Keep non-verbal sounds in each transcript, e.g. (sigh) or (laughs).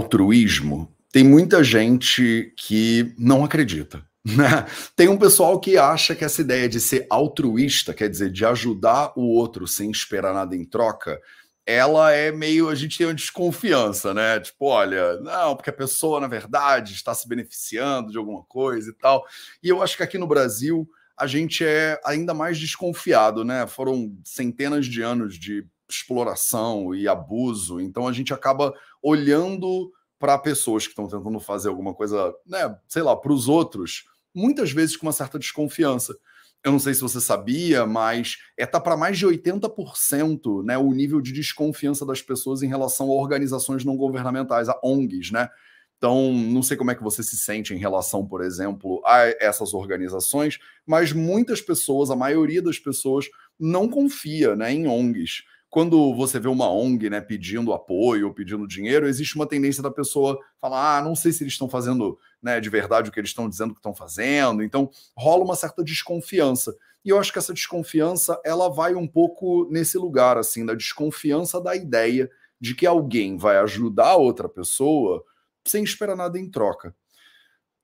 altruísmo, tem muita gente que não acredita. (laughs) Né? Tem um pessoal que acha que essa ideia de ser altruísta, quer dizer, de ajudar o outro sem esperar nada em troca, ela é meio. A gente tem uma desconfiança, né? Tipo, olha, não, porque a pessoa, na verdade, está se beneficiando de alguma coisa e tal. E eu acho que aqui no Brasil a gente é ainda mais desconfiado, né? Foram centenas de anos de exploração e abuso, então a gente acaba olhando para pessoas que estão tentando fazer alguma coisa, né, sei lá, para os outros, muitas vezes com uma certa desconfiança. Eu não sei se você sabia, mas é tá para mais de 80%, né, o nível de desconfiança das pessoas em relação a organizações não governamentais, a ONGs, né? Então, não sei como é que você se sente em relação, por exemplo, a essas organizações, mas muitas pessoas, a maioria das pessoas, não confia né, em ONGs quando você vê uma ONG né, pedindo apoio, pedindo dinheiro, existe uma tendência da pessoa falar: ah, não sei se eles estão fazendo né, de verdade o que eles estão dizendo que estão fazendo. Então rola uma certa desconfiança. E eu acho que essa desconfiança ela vai um pouco nesse lugar, assim, da desconfiança da ideia de que alguém vai ajudar outra pessoa sem esperar nada em troca.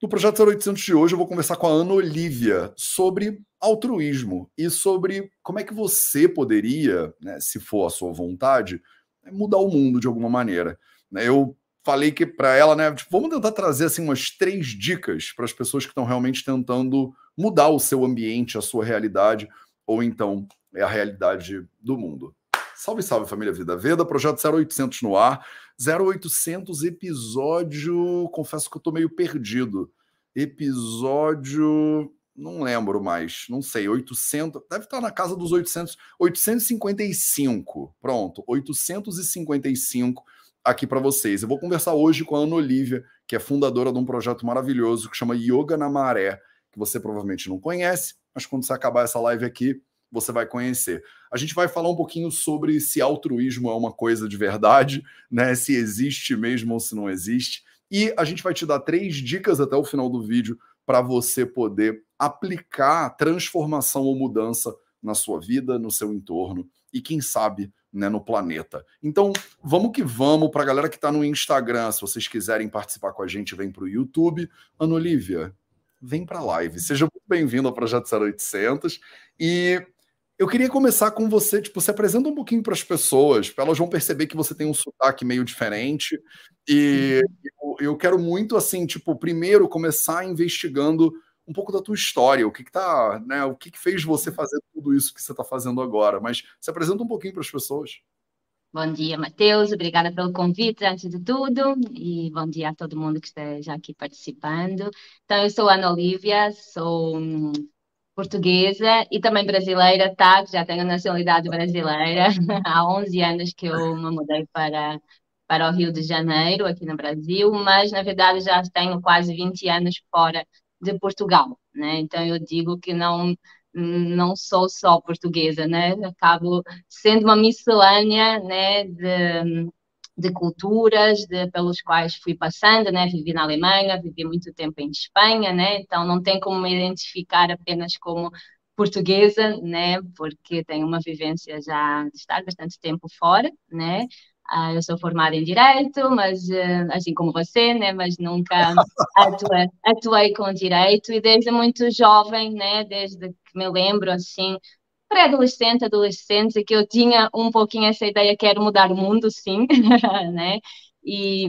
No projeto 0800 de hoje, eu vou conversar com a Ana Olivia sobre altruísmo e sobre como é que você poderia, né, se for a sua vontade, mudar o mundo de alguma maneira. Né, eu falei que para ela, né, tipo, vamos tentar trazer assim umas três dicas para as pessoas que estão realmente tentando mudar o seu ambiente, a sua realidade, ou então é a realidade do mundo. Salve, salve família Vida Veda, projeto 0800 no ar. 0800 episódio, confesso que eu tô meio perdido. Episódio, não lembro mais, não sei, 800, deve estar na casa dos 800, 855. Pronto, 855 aqui para vocês. Eu vou conversar hoje com a Ana Olivia, que é fundadora de um projeto maravilhoso que chama Yoga na Maré, que você provavelmente não conhece, mas quando você acabar essa live aqui, você vai conhecer. A gente vai falar um pouquinho sobre se altruísmo é uma coisa de verdade, né? Se existe mesmo ou se não existe. E a gente vai te dar três dicas até o final do vídeo para você poder aplicar transformação ou mudança na sua vida, no seu entorno e quem sabe né, no planeta. Então, vamos que vamos para a galera que está no Instagram. Se vocês quiserem participar com a gente, vem para o YouTube. Ana Olivia, vem para a live. Seja muito bem-vindo ao Projeto 0800. E eu queria começar com você, tipo, se apresenta um pouquinho para as pessoas, para elas vão perceber que você tem um sotaque meio diferente. E eu, eu, quero muito, assim, tipo, primeiro começar investigando um pouco da tua história, o que, que tá, né? O que, que fez você fazer tudo isso que você está fazendo agora. Mas se apresenta um pouquinho para as pessoas. Bom dia, Matheus. Obrigada pelo convite, antes de tudo. E bom dia a todo mundo que esteja aqui participando. Então, eu sou Ana Olivia, sou portuguesa e também brasileira, tá? Já tenho nacionalidade brasileira. (laughs) Há 11 anos que eu me mudei para, para o Rio de Janeiro, aqui no Brasil, mas na verdade já tenho quase 20 anos fora de Portugal, né? Então eu digo que não não sou só portuguesa, né? Acabo sendo uma miscelânea, né, de de culturas de, pelos quais fui passando, né? Vivi na Alemanha, vivi muito tempo em Espanha, né? Então não tem como me identificar apenas como portuguesa, né? Porque tenho uma vivência já de estar bastante tempo fora, né? Ah, eu sou formada em Direito, mas uh, assim como você, né? Mas nunca (laughs) atuei, atuei com Direito e desde muito jovem, né? Desde que me lembro, assim, pré-adolescente, adolescente, que eu tinha um pouquinho essa ideia, quero mudar o mundo, sim, (laughs) né? E,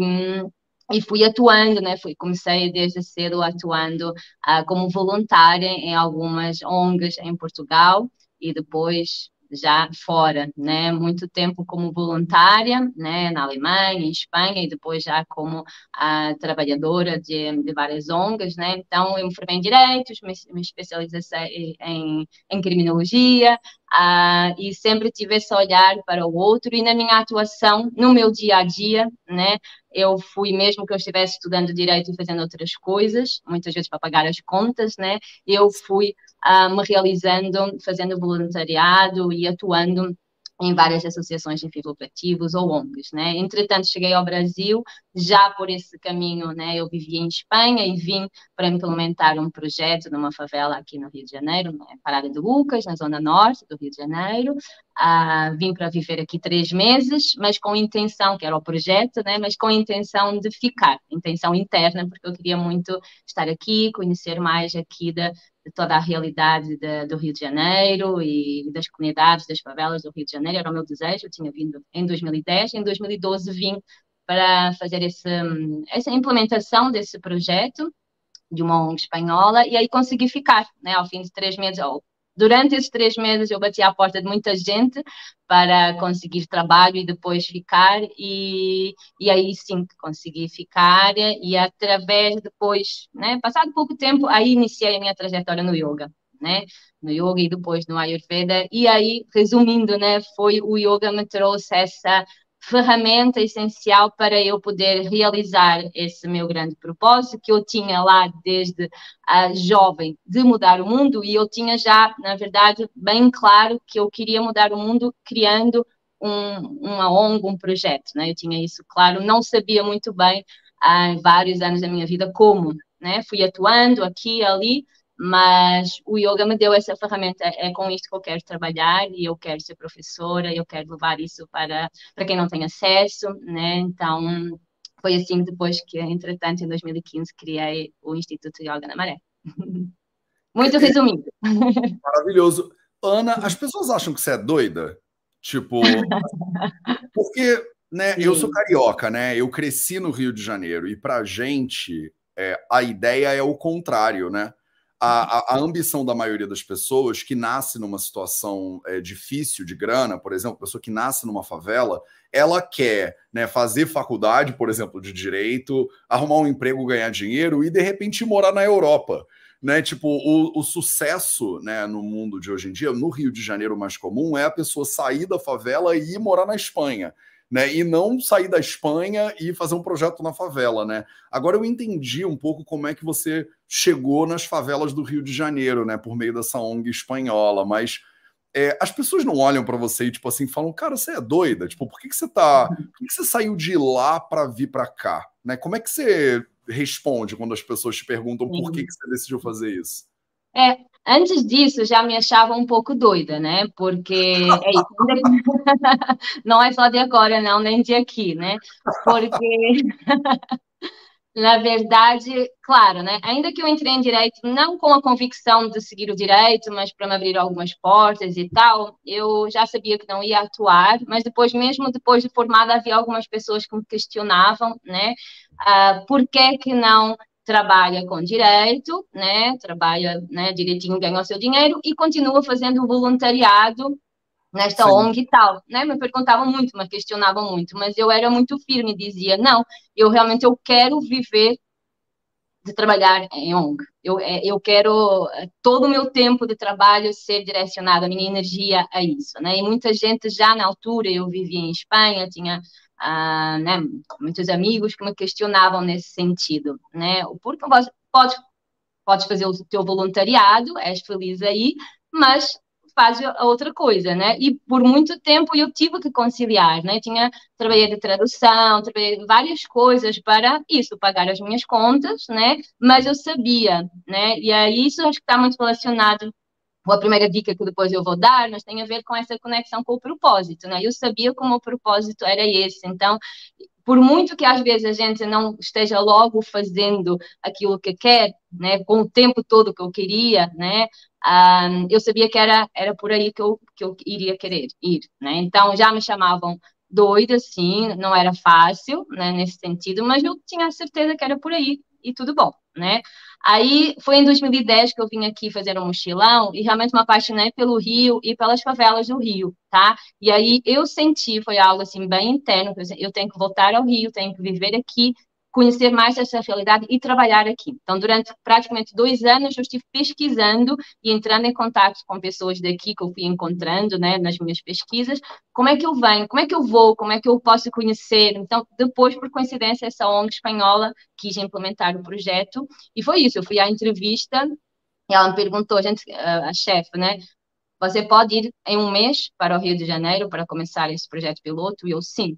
e fui atuando, né? Fui, comecei desde cedo atuando uh, como voluntária em algumas ONGs em Portugal e depois já fora, né? Muito tempo como voluntária, né? Na Alemanha, em Espanha e depois já como a trabalhadora de, de várias ONGs, né? Então eu me formei em direitos, me, me especializei em, em criminologia uh, e sempre tive esse olhar para o outro e na minha atuação, no meu dia a dia, né? Eu fui mesmo que eu estivesse estudando direito e fazendo outras coisas, muitas vezes para pagar as contas, né? Eu fui uh, me realizando, fazendo voluntariado e atuando em várias associações de fins lucrativos ou ONGs, né? Entretanto, cheguei ao Brasil, já por esse caminho, né? Eu vivia em Espanha e vim para implementar um projeto numa favela aqui no Rio de Janeiro, né? Parada de Lucas, na zona norte do Rio de Janeiro, Uh, vim para viver aqui três meses, mas com intenção, que era o projeto, né? mas com intenção de ficar, intenção interna, porque eu queria muito estar aqui, conhecer mais aqui de, de toda a realidade de, do Rio de Janeiro e das comunidades, das favelas do Rio de Janeiro, era o meu desejo, eu tinha vindo em 2010, em 2012 vim para fazer esse, essa implementação desse projeto de uma ONG espanhola e aí consegui ficar, né, ao fim de três meses, ou durante esses três meses eu bati à porta de muita gente para conseguir trabalho e depois ficar. E, e aí sim consegui ficar. E através depois, né, passado pouco tempo, aí iniciei a minha trajetória no yoga, né, no yoga e depois no Ayurveda. E aí, resumindo, né, foi o yoga me trouxe essa ferramenta essencial para eu poder realizar esse meu grande propósito que eu tinha lá desde a jovem de mudar o mundo e eu tinha já, na verdade, bem claro que eu queria mudar o mundo criando um, uma ONG, um projeto, né? Eu tinha isso claro, não sabia muito bem há vários anos da minha vida como, né? Fui atuando aqui e ali, mas o yoga me deu essa ferramenta, é com isto que eu quero trabalhar e eu quero ser professora, eu quero levar isso para, para quem não tem acesso, né? Então, foi assim depois que, entretanto, em 2015, criei o Instituto Yoga na Maré. (laughs) Muito resumido. (laughs) Maravilhoso. Ana, as pessoas acham que você é doida? Tipo, (laughs) porque, né, Sim. eu sou carioca, né? Eu cresci no Rio de Janeiro e pra gente é, a ideia é o contrário, né? A, a, ambição da maioria das pessoas que nasce numa situação é, difícil de grana, por exemplo, pessoa que nasce numa favela, ela quer né, fazer faculdade, por exemplo, de direito, arrumar um emprego, ganhar dinheiro e de repente morar na Europa. Né, tipo, o, o sucesso né, no mundo de hoje em dia, no Rio de Janeiro, mais comum é a pessoa sair da favela e ir morar na Espanha né? E não sair da Espanha e fazer um projeto na favela, né? Agora eu entendi um pouco como é que você chegou nas favelas do Rio de Janeiro, né? Por meio dessa ONG espanhola, mas é, as pessoas não olham para você e tipo assim falam, cara, você é doida? Tipo, por que, que você tá? Por que, que você saiu de lá para vir para cá? Né? Como é que você responde quando as pessoas te perguntam por que, que você decidiu fazer isso? É, Antes disso, já me achava um pouco doida, né? Porque é isso. (laughs) não é só de agora, não, nem de aqui, né? Porque, (laughs) na verdade, claro, né? Ainda que eu entrei em direito, não com a convicção de seguir o direito, mas para me abrir algumas portas e tal, eu já sabia que não ia atuar, mas depois, mesmo depois de formada, havia algumas pessoas que me questionavam, né? Uh, por que que não trabalha com direito, né, trabalha né, direitinho, ganha o seu dinheiro e continua fazendo voluntariado nesta Sim. ONG e tal, né? Me perguntavam muito, me questionavam muito, mas eu era muito firme, dizia, não, eu realmente eu quero viver de trabalhar em ONG. Eu, é, eu quero é, todo o meu tempo de trabalho ser direcionado, a minha energia a isso, né? E muita gente já na altura, eu vivia em Espanha, tinha né, muitos amigos que me questionavam nesse sentido, né? Porque pode, pode fazer o teu voluntariado, és feliz aí, mas faz a outra coisa, né? E por muito tempo eu tive que conciliar, né? Tinha trabalhei de tradução, trabalhei várias coisas para isso, pagar as minhas contas, né? Mas eu sabia, né? E aí isso acho que está muito relacionado a primeira dica que depois eu vou dar, mas tem a ver com essa conexão com o propósito, né? Eu sabia como o propósito era esse, então, por muito que às vezes a gente não esteja logo fazendo aquilo que quer, né, com o tempo todo que eu queria, né, um, eu sabia que era, era por aí que eu, que eu iria querer ir, né, então já me chamavam doida, sim, não era fácil, né, nesse sentido, mas eu tinha certeza que era por aí e tudo bom, né? Aí foi em 2010 que eu vim aqui fazer um mochilão e realmente me apaixonei pelo Rio e pelas favelas do Rio, tá? E aí eu senti, foi algo assim bem interno, eu tenho que voltar ao Rio, tenho que viver aqui conhecer mais essa realidade e trabalhar aqui. Então, durante praticamente dois anos, eu estive pesquisando e entrando em contato com pessoas daqui que eu fui encontrando, né, nas minhas pesquisas. Como é que eu venho? Como é que eu vou? Como é que eu posso conhecer? Então, depois, por coincidência, essa ONG espanhola quis implementar o projeto e foi isso. Eu fui à entrevista e ela me perguntou, gente, a chefe, né? Você pode ir em um mês para o Rio de Janeiro para começar esse projeto piloto? E eu, sim.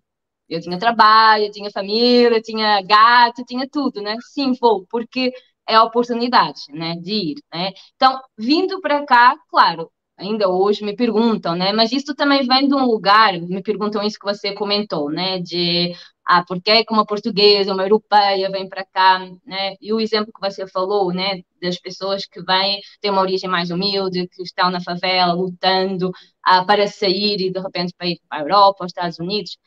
Eu tinha trabalho, eu tinha família, eu tinha gato, tinha tudo, né? Sim, vou, porque é a oportunidade, né, de ir, né? Então, vindo para cá, claro, ainda hoje me perguntam, né? Mas isso também vem de um lugar, me perguntam isso que você comentou, né? De ah, porque é que uma portuguesa, uma europeia vem para cá, né? E o exemplo que você falou, né? Das pessoas que vêm, têm uma origem mais humilde, que estão na favela lutando ah, para sair e de repente para ir para a Europa, aos Estados Unidos.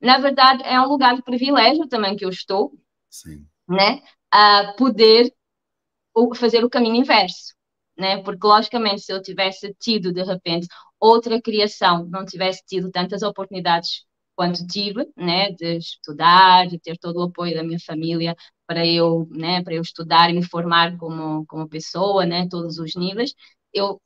Na verdade, é um lugar de privilégio também que eu estou, Sim. né? A poder fazer o caminho inverso né? Porque, logicamente, se eu tivesse tido, de repente, outra criação, não tivesse tido tantas oportunidades quanto tive, né? De estudar, de ter todo o apoio da minha família para eu, né? Para eu estudar e me formar como, como pessoa, né? Todos os níveis, eu,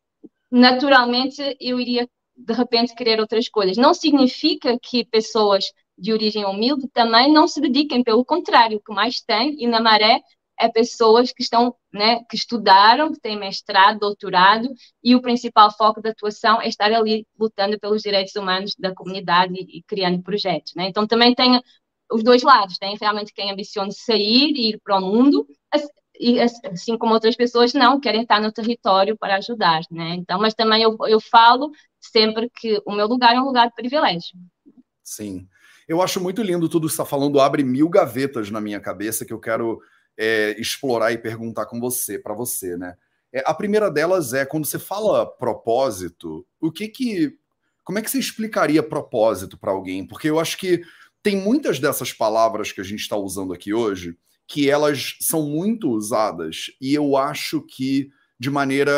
naturalmente, eu iria, de repente, querer outras coisas. Não significa que pessoas de origem humilde também não se dediquem, pelo contrário, o que mais tem, e na Maré é pessoas que estão, né, que estudaram, que têm mestrado, doutorado, e o principal foco da atuação é estar ali lutando pelos direitos humanos da comunidade e, e criando projetos, né? Então também tem os dois lados, tem realmente quem ambiciona sair e ir para o mundo, e assim como outras pessoas não querem estar no território para ajudar, né? Então, mas também eu, eu falo sempre que o meu lugar é um lugar de privilégio. Sim. Eu acho muito lindo tudo que está falando, abre mil gavetas na minha cabeça que eu quero é, explorar e perguntar com você, para você, né? É, a primeira delas é quando você fala propósito, o que que, como é que você explicaria propósito para alguém? Porque eu acho que tem muitas dessas palavras que a gente está usando aqui hoje que elas são muito usadas e eu acho que de maneira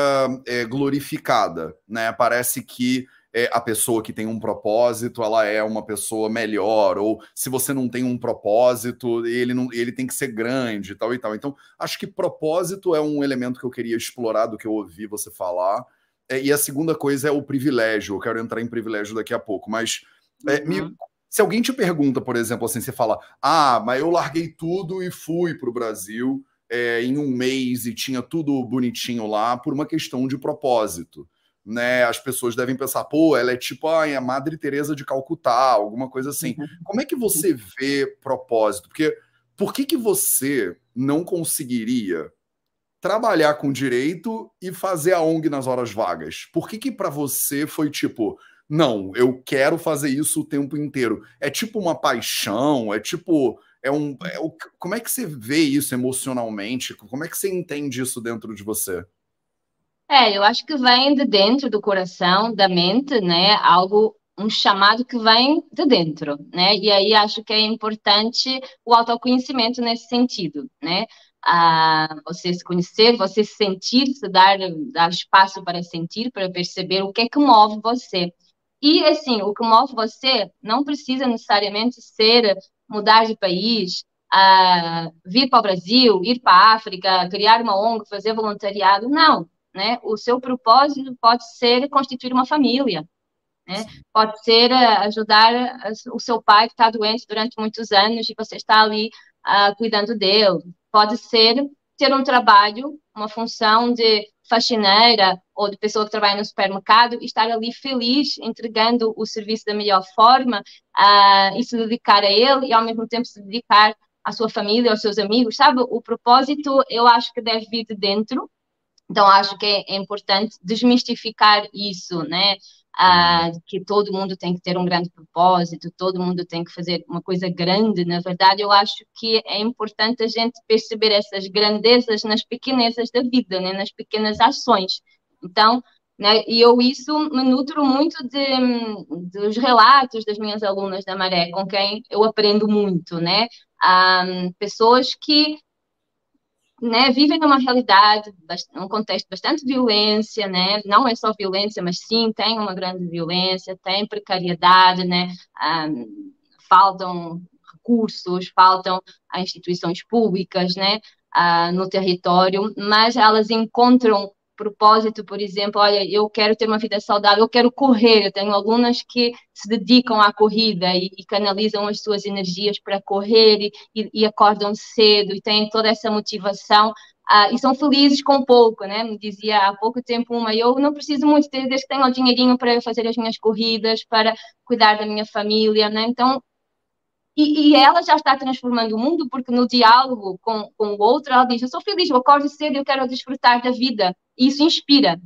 é, glorificada, né? Parece que é, a pessoa que tem um propósito, ela é uma pessoa melhor, ou se você não tem um propósito, ele, não, ele tem que ser grande e tal e tal. Então, acho que propósito é um elemento que eu queria explorar do que eu ouvi você falar. É, e a segunda coisa é o privilégio. Eu quero entrar em privilégio daqui a pouco, mas é, uhum. me, se alguém te pergunta, por exemplo, assim, você fala: Ah, mas eu larguei tudo e fui para o Brasil é, em um mês e tinha tudo bonitinho lá por uma questão de propósito né? As pessoas devem pensar, pô, ela é tipo a Madre Teresa de Calcutá, alguma coisa assim. Uhum. Como é que você vê propósito? Porque por que que você não conseguiria trabalhar com direito e fazer a ONG nas horas vagas? Por que que para você foi tipo, não, eu quero fazer isso o tempo inteiro? É tipo uma paixão, é tipo é um, é, como é que você vê isso emocionalmente? Como é que você entende isso dentro de você? É, eu acho que vem de dentro do coração, da mente, né? Algo, um chamado que vem de dentro, né? E aí acho que é importante o autoconhecimento nesse sentido, né? Ah, você se conhecer, você se sentir, se dar, dar espaço para sentir, para perceber o que é que move você. E assim, o que move você não precisa necessariamente ser mudar de país, ah, vir para o Brasil, ir para a África, criar uma ONG, fazer voluntariado. Não né? O seu propósito pode ser constituir uma família, né? Pode ser uh, ajudar uh, o seu pai que está doente durante muitos anos e você está ali uh, cuidando dele. Pode ser ter um trabalho, uma função de faxineira ou de pessoa que trabalha no supermercado estar ali feliz, entregando o serviço da melhor forma uh, e se dedicar a ele e ao mesmo tempo se dedicar à sua família, aos seus amigos, sabe? O propósito eu acho que deve vir de dentro então, acho que é importante desmistificar isso, né? Ah, que todo mundo tem que ter um grande propósito, todo mundo tem que fazer uma coisa grande. Na verdade, eu acho que é importante a gente perceber essas grandezas nas pequenezas da vida, né? nas pequenas ações. Então, né, e eu isso me nutro muito de, dos relatos das minhas alunas da Maré, com quem eu aprendo muito, né? Ah, pessoas que né, vivem numa realidade, um contexto bastante violência, né, não é só violência, mas sim tem uma grande violência, tem precariedade, né, um, faltam recursos, faltam instituições públicas, né, uh, no território, mas elas encontram propósito, por exemplo, olha, eu quero ter uma vida saudável, eu quero correr. Eu tenho alunas que se dedicam à corrida e, e canalizam as suas energias para correr e, e, acordam cedo e têm toda essa motivação. Uh, e são felizes com pouco, né? Me dizia há pouco tempo uma, eu não preciso muito, desde que tenho o dinheirinho para fazer as minhas corridas, para cuidar da minha família, né? Então, e, e, ela já está transformando o mundo, porque no diálogo com, com o outro, ela diz: Eu sou feliz, eu acordo cedo, eu quero desfrutar da vida. E isso inspira.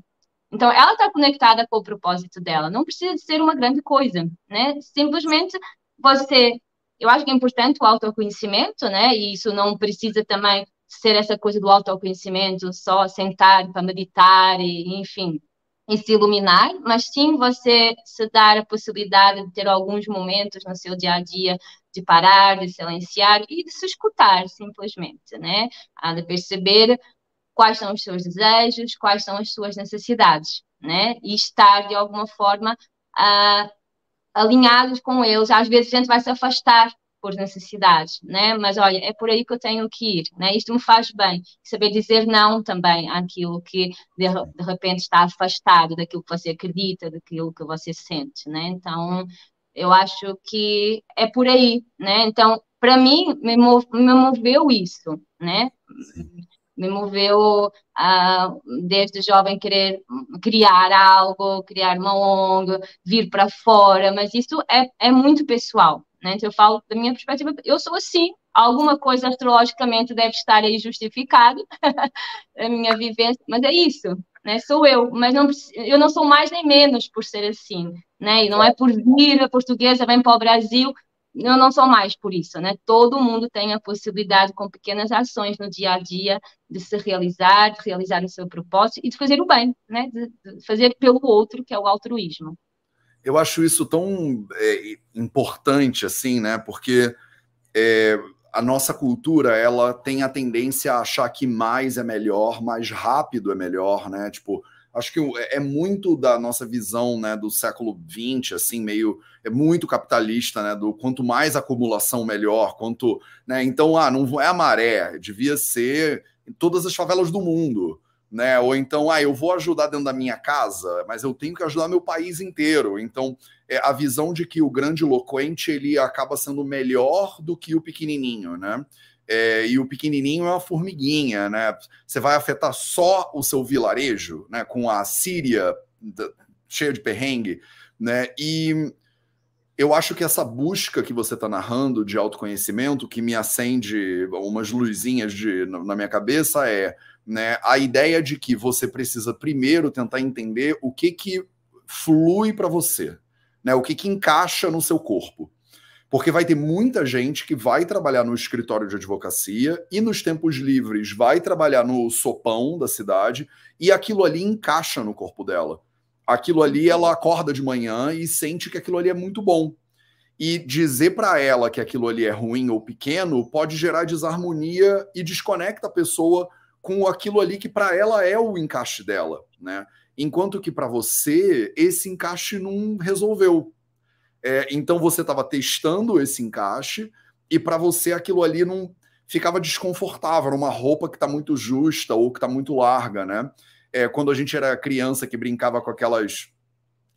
Então, ela está conectada com o propósito dela. Não precisa de ser uma grande coisa, né? Simplesmente você. Eu acho que é importante o autoconhecimento, né? E isso não precisa também ser essa coisa do autoconhecimento, só sentar para meditar e, enfim, e se iluminar, mas sim você se dar a possibilidade de ter alguns momentos no seu dia a dia de parar, de silenciar e de se escutar simplesmente, né? De perceber quais são os seus desejos, quais são as suas necessidades, né? E estar de alguma forma uh, alinhados com eles. Às vezes a gente vai se afastar por necessidades, né? Mas olha, é por aí que eu tenho que ir, né? Isto me faz bem. Saber dizer não também àquilo que de, de repente está afastado daquilo que você acredita, daquilo que você sente, né? Então, eu acho que é por aí, né? Então, para mim, me, move, me moveu isso, né? Sim me moveu desde jovem querer criar algo, criar uma ONG, vir para fora, mas isso é, é muito pessoal, né? Então, eu falo da minha perspectiva, eu sou assim, alguma coisa astrologicamente deve estar aí justificado, (laughs) a minha vivência, mas é isso, né? Sou eu, mas não, eu não sou mais nem menos por ser assim, né? E não é por vir a portuguesa, vem para o Brasil, eu não sou mais por isso, né? Todo mundo tem a possibilidade, com pequenas ações no dia a dia, de se realizar, de realizar o seu propósito e de fazer o bem, né? De, de fazer pelo outro, que é o altruísmo eu acho isso tão é, importante, assim, né? Porque é, a nossa cultura, ela tem a tendência a achar que mais é melhor, mais rápido é melhor, né? Tipo, acho que é, é muito da nossa visão, né, do século XX, assim, meio, é muito capitalista, né, do quanto mais acumulação, melhor, quanto, né, então, ah, não é a maré, devia ser em todas as favelas do mundo, né? Ou então, ah, eu vou ajudar dentro da minha casa, mas eu tenho que ajudar meu país inteiro. Então, é a visão de que o grande eloquente ele acaba sendo melhor do que o pequenininho, né? É, e o pequenininho é uma formiguinha, né? Você vai afetar só o seu vilarejo, né? Com a Síria cheia de perrengue, né? E eu acho que essa busca que você está narrando de autoconhecimento, que me acende umas luzinhas de, na minha cabeça, é né, a ideia de que você precisa primeiro tentar entender o que que flui para você, né, o que que encaixa no seu corpo. Porque vai ter muita gente que vai trabalhar no escritório de advocacia e nos tempos livres vai trabalhar no sopão da cidade e aquilo ali encaixa no corpo dela. Aquilo ali ela acorda de manhã e sente que aquilo ali é muito bom. E dizer para ela que aquilo ali é ruim ou pequeno pode gerar desarmonia e desconecta a pessoa com aquilo ali que para ela é o encaixe dela, né? Enquanto que para você esse encaixe não resolveu. É, então você estava testando esse encaixe e para você aquilo ali não ficava desconfortável, uma roupa que está muito justa ou que está muito larga, né? É, quando a gente era criança que brincava com aquelas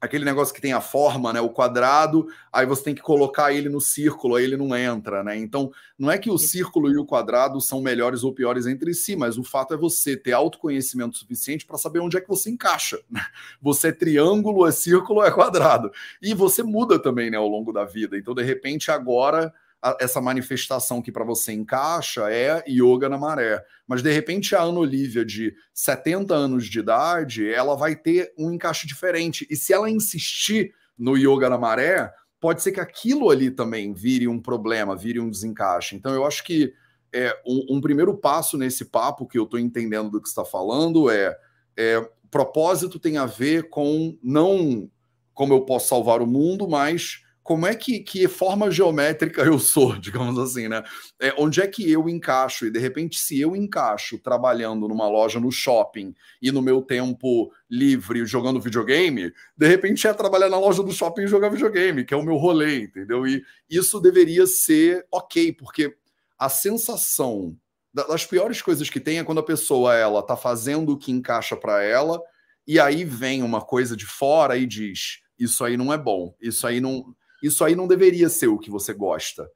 aquele negócio que tem a forma, né, o quadrado, aí você tem que colocar ele no círculo, aí ele não entra, né? Então, não é que o círculo e o quadrado são melhores ou piores entre si, mas o fato é você ter autoconhecimento suficiente para saber onde é que você encaixa. (laughs) Né? Você é triângulo, é círculo, é quadrado. E você muda também, né, ao longo da vida. Então, de repente, agora essa manifestação que para você encaixa é yoga na maré. Mas de repente a Ana Olivia, de 70 anos de idade, ela vai ter um encaixe diferente. E se ela insistir no yoga na maré, pode ser que aquilo ali também vire um problema, vire um desencaixe. Então eu acho que é, um, um primeiro passo nesse papo que eu estou entendendo do que está falando é, é propósito tem a ver com não como eu posso salvar o mundo, mas como é que, que forma geométrica eu sou, (laughs) digamos assim, né? É, onde é que eu encaixo? E de repente, se eu encaixo trabalhando numa loja no shopping e no meu tempo livre jogando videogame, de repente é trabalhar na loja do shopping e jogar videogame, que é o meu rolê, entendeu? E isso deveria ser ok, porque a sensação das piores coisas que tem é quando a pessoa ela tá fazendo o que encaixa para ela e aí vem uma coisa de fora e diz isso aí não é bom, isso aí não isso aí não deveria ser o que você gosta.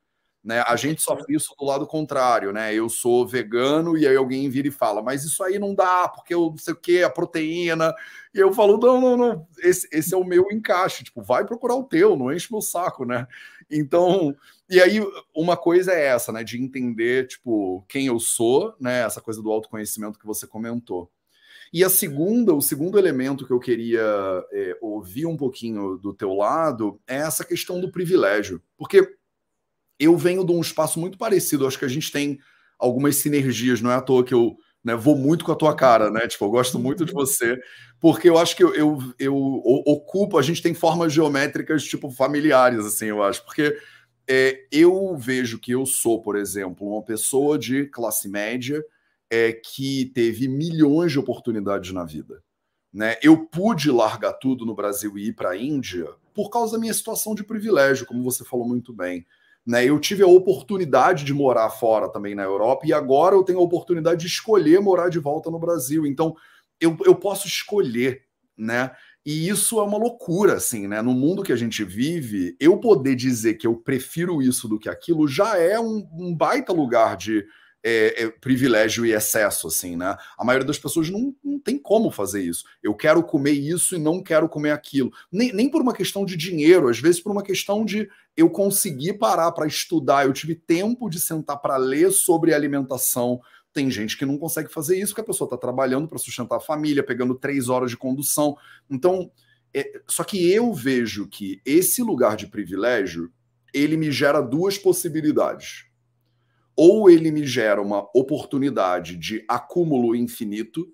Né? A gente sofre isso do lado contrário, né? Eu sou vegano e aí alguém vira e fala, mas isso aí não dá, porque eu não sei o que, a proteína. E eu falo, não, não, não, esse, esse é o meu encaixe. Tipo, vai procurar o teu, não enche meu saco, né? Então, e aí uma coisa é essa, né? De entender, tipo, quem eu sou, né? Essa coisa do autoconhecimento que você comentou. E a segunda, o segundo elemento que eu queria é, ouvir um pouquinho do teu lado é essa questão do privilégio. Porque eu venho de um espaço muito parecido, acho que a gente tem algumas sinergias, não é à toa que eu né, vou muito com a tua cara, né? Tipo, eu gosto muito de você, porque eu acho que eu, eu, eu ocupo, a gente tem formas geométricas, tipo, familiares, assim, eu acho, porque é, eu vejo que eu sou, por exemplo, uma pessoa de classe média é, que teve milhões de oportunidades na vida. Né? Eu pude largar tudo no Brasil e ir para a Índia por causa da minha situação de privilégio, como você falou muito bem. Né? Eu tive a oportunidade de morar fora também na Europa e agora eu tenho a oportunidade de escolher morar de volta no Brasil. Então eu, eu posso escolher, né? E isso é uma loucura, assim, né? No mundo que a gente vive, eu poder dizer que eu prefiro isso do que aquilo já é um, um baita lugar de é, é, privilégio e excesso, assim, né? A maioria das pessoas não, não tem como fazer isso. Eu quero comer isso e não quero comer aquilo. Nem, nem por uma questão de dinheiro, às vezes por uma questão de eu conseguir parar para estudar, eu tive tempo de sentar para ler sobre alimentação, tem gente que não consegue fazer isso, porque a pessoa está trabalhando para sustentar a família, pegando três horas de condução. Então, é, só que eu vejo que esse lugar de privilégio ele me gera duas possibilidades. Ou ele me gera uma oportunidade de acúmulo infinito,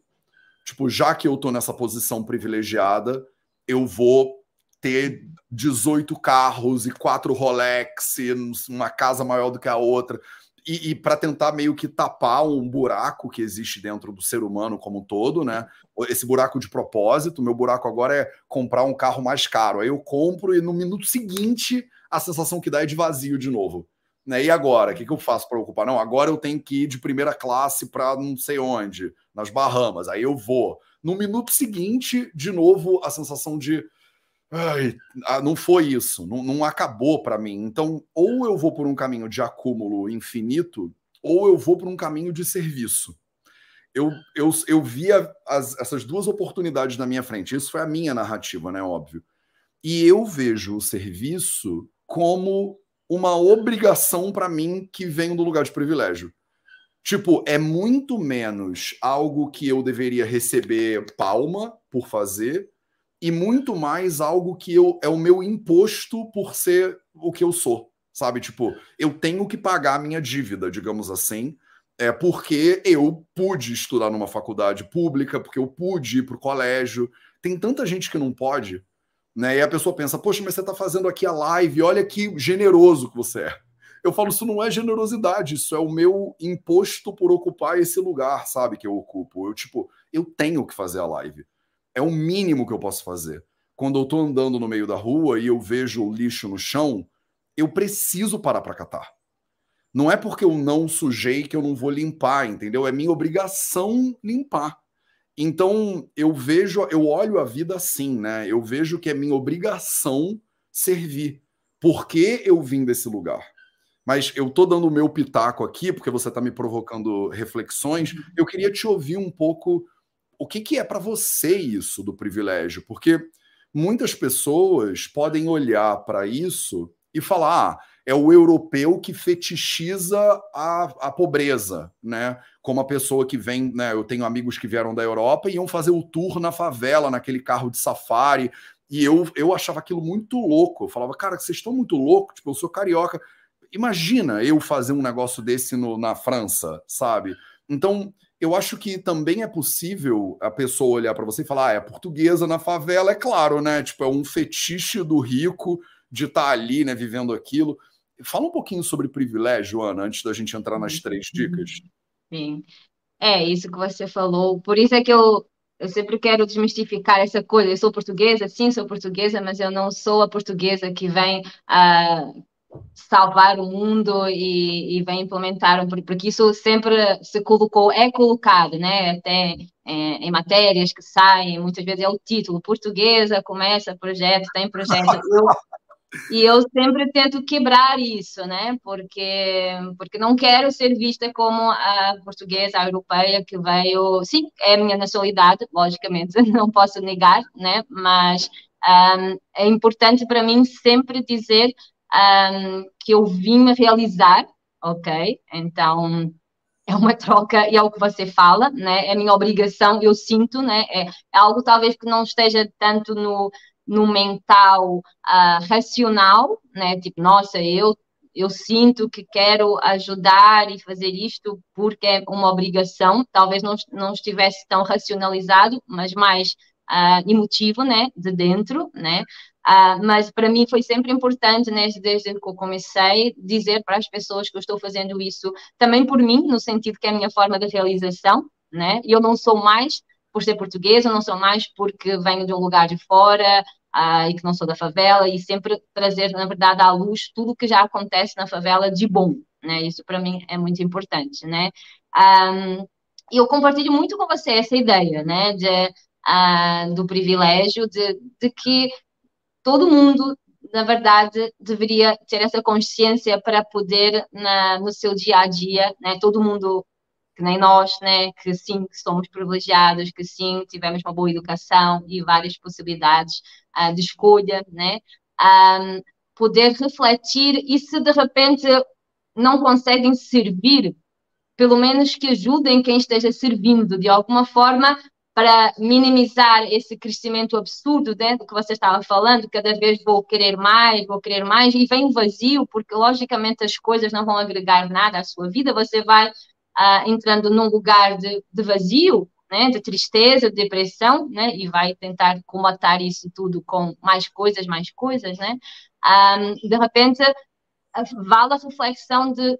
tipo, já que eu estou nessa posição privilegiada, eu vou ter 18 carros e quatro Rolex, uma casa maior do que a outra e, e para tentar meio que tapar um buraco que existe dentro do ser humano como um todo, né? Esse buraco de propósito. Meu buraco agora é comprar um carro mais caro. Aí eu compro e no minuto seguinte a sensação que dá é de vazio de novo. Né? E agora? O que, que eu faço para ocupar? Não, agora eu tenho que ir de primeira classe para não sei onde, nas Bahamas. Aí eu vou. No minuto seguinte, de novo, a sensação de Ai, ah, não foi isso, não, não acabou para mim. Então, ou eu vou por um caminho de acúmulo infinito, ou eu vou por um caminho de serviço. Eu, eu, eu via as, essas duas oportunidades na minha frente. Isso foi a minha narrativa, né? Óbvio. E eu vejo o serviço como uma obrigação para mim que vem do lugar de privilégio. Tipo, é muito menos algo que eu deveria receber palma por fazer e muito mais algo que eu, é o meu imposto por ser o que eu sou, sabe? Tipo, eu tenho que pagar a minha dívida, digamos assim, é porque eu pude estudar numa faculdade pública, porque eu pude ir para o colégio. Tem tanta gente que não pode, né? E a pessoa pensa, poxa, mas você está fazendo aqui a live, olha que generoso que você é. Eu falo, isso não é generosidade, isso é o meu imposto por ocupar esse lugar, sabe, que eu ocupo. Eu, tipo, eu tenho que fazer a live. É o mínimo que eu posso fazer. Quando eu estou andando no meio da rua e eu vejo o lixo no chão, eu preciso parar para catar. Não é porque eu não sujei que eu não vou limpar, entendeu? É minha obrigação limpar. Então eu vejo, eu olho a vida assim, né? Eu vejo que é minha obrigação servir. Porque eu vim desse lugar. Mas eu tô dando o meu pitaco aqui, porque você está me provocando reflexões. Eu queria te ouvir um pouco o que, que é para você isso do privilégio? Porque muitas pessoas podem olhar para isso e falar: ah, é o europeu que fetichiza a, a pobreza, né? Como a pessoa que vem, né? Eu tenho amigos que vieram da Europa e iam fazer o tour na favela, naquele carro de safari. E eu, eu achava aquilo muito louco. Eu falava, cara, vocês estão muito loucos, tipo, eu sou carioca. Imagina eu fazer um negócio desse no, na França, sabe? Então, eu acho que também é possível a pessoa olhar para você e falar, ah, é portuguesa na favela, é claro, né? Tipo, é um fetiche do rico de estar tá ali, né, vivendo aquilo. Fala um pouquinho sobre privilégio, Ana, antes da gente entrar nas três dicas. Sim. É, isso que você falou. Por isso é que eu, eu sempre quero desmistificar essa coisa. Eu sou portuguesa, sim, sou portuguesa, mas eu não sou a portuguesa que vem a salvar o mundo e, e vem implementar, porque isso sempre se colocou, é colocado, né? Até é, em matérias que saem, muitas vezes é o título, portuguesa, começa projeto, tem projeto. Eu, e eu sempre tento quebrar isso, né? Porque, porque não quero ser vista como a portuguesa, a europeia, que veio. Sim, é minha nacionalidade, logicamente, (laughs) não posso negar, né? Mas um, é importante para mim sempre dizer um, que eu vim me realizar, ok? Então, é uma troca e é o que você fala, né? É minha obrigação, eu sinto, né? É algo talvez que não esteja tanto no, no mental uh, racional, né? Tipo, nossa, eu eu sinto que quero ajudar e fazer isto porque é uma obrigação, talvez não, não estivesse tão racionalizado, mas mais uh, emotivo, né, de dentro, né, uh, mas para mim foi sempre importante, né, desde que eu comecei, dizer para as pessoas que eu estou fazendo isso também por mim, no sentido que é a minha forma de realização, né, eu não sou mais por ser portuguesa, não sou mais porque venho de um lugar de fora, uh, e que não sou da favela, e sempre trazer, na verdade, à luz tudo o que já acontece na favela de bom, né? Isso para mim é muito importante, né? Um, eu compartilho muito com você essa ideia, né, de, uh, do privilégio de, de que todo mundo na verdade, deveria ter essa consciência para poder, na, no seu dia a dia, né, todo mundo que nem nós, né, que sim, que somos privilegiados, que sim, tivemos uma boa educação e várias possibilidades uh, de escolha, né, um, poder refletir e se de repente não conseguem servir, pelo menos que ajudem quem esteja servindo de alguma forma para minimizar esse crescimento absurdo né, que você estava falando, cada vez vou querer mais, vou querer mais, e vem vazio, porque logicamente as coisas não vão agregar nada à sua vida, você vai uh, entrando num lugar de, de vazio, né, de tristeza, de depressão, né, e vai tentar combatar isso tudo com mais coisas, mais coisas, né, um, de repente vale a reflexão de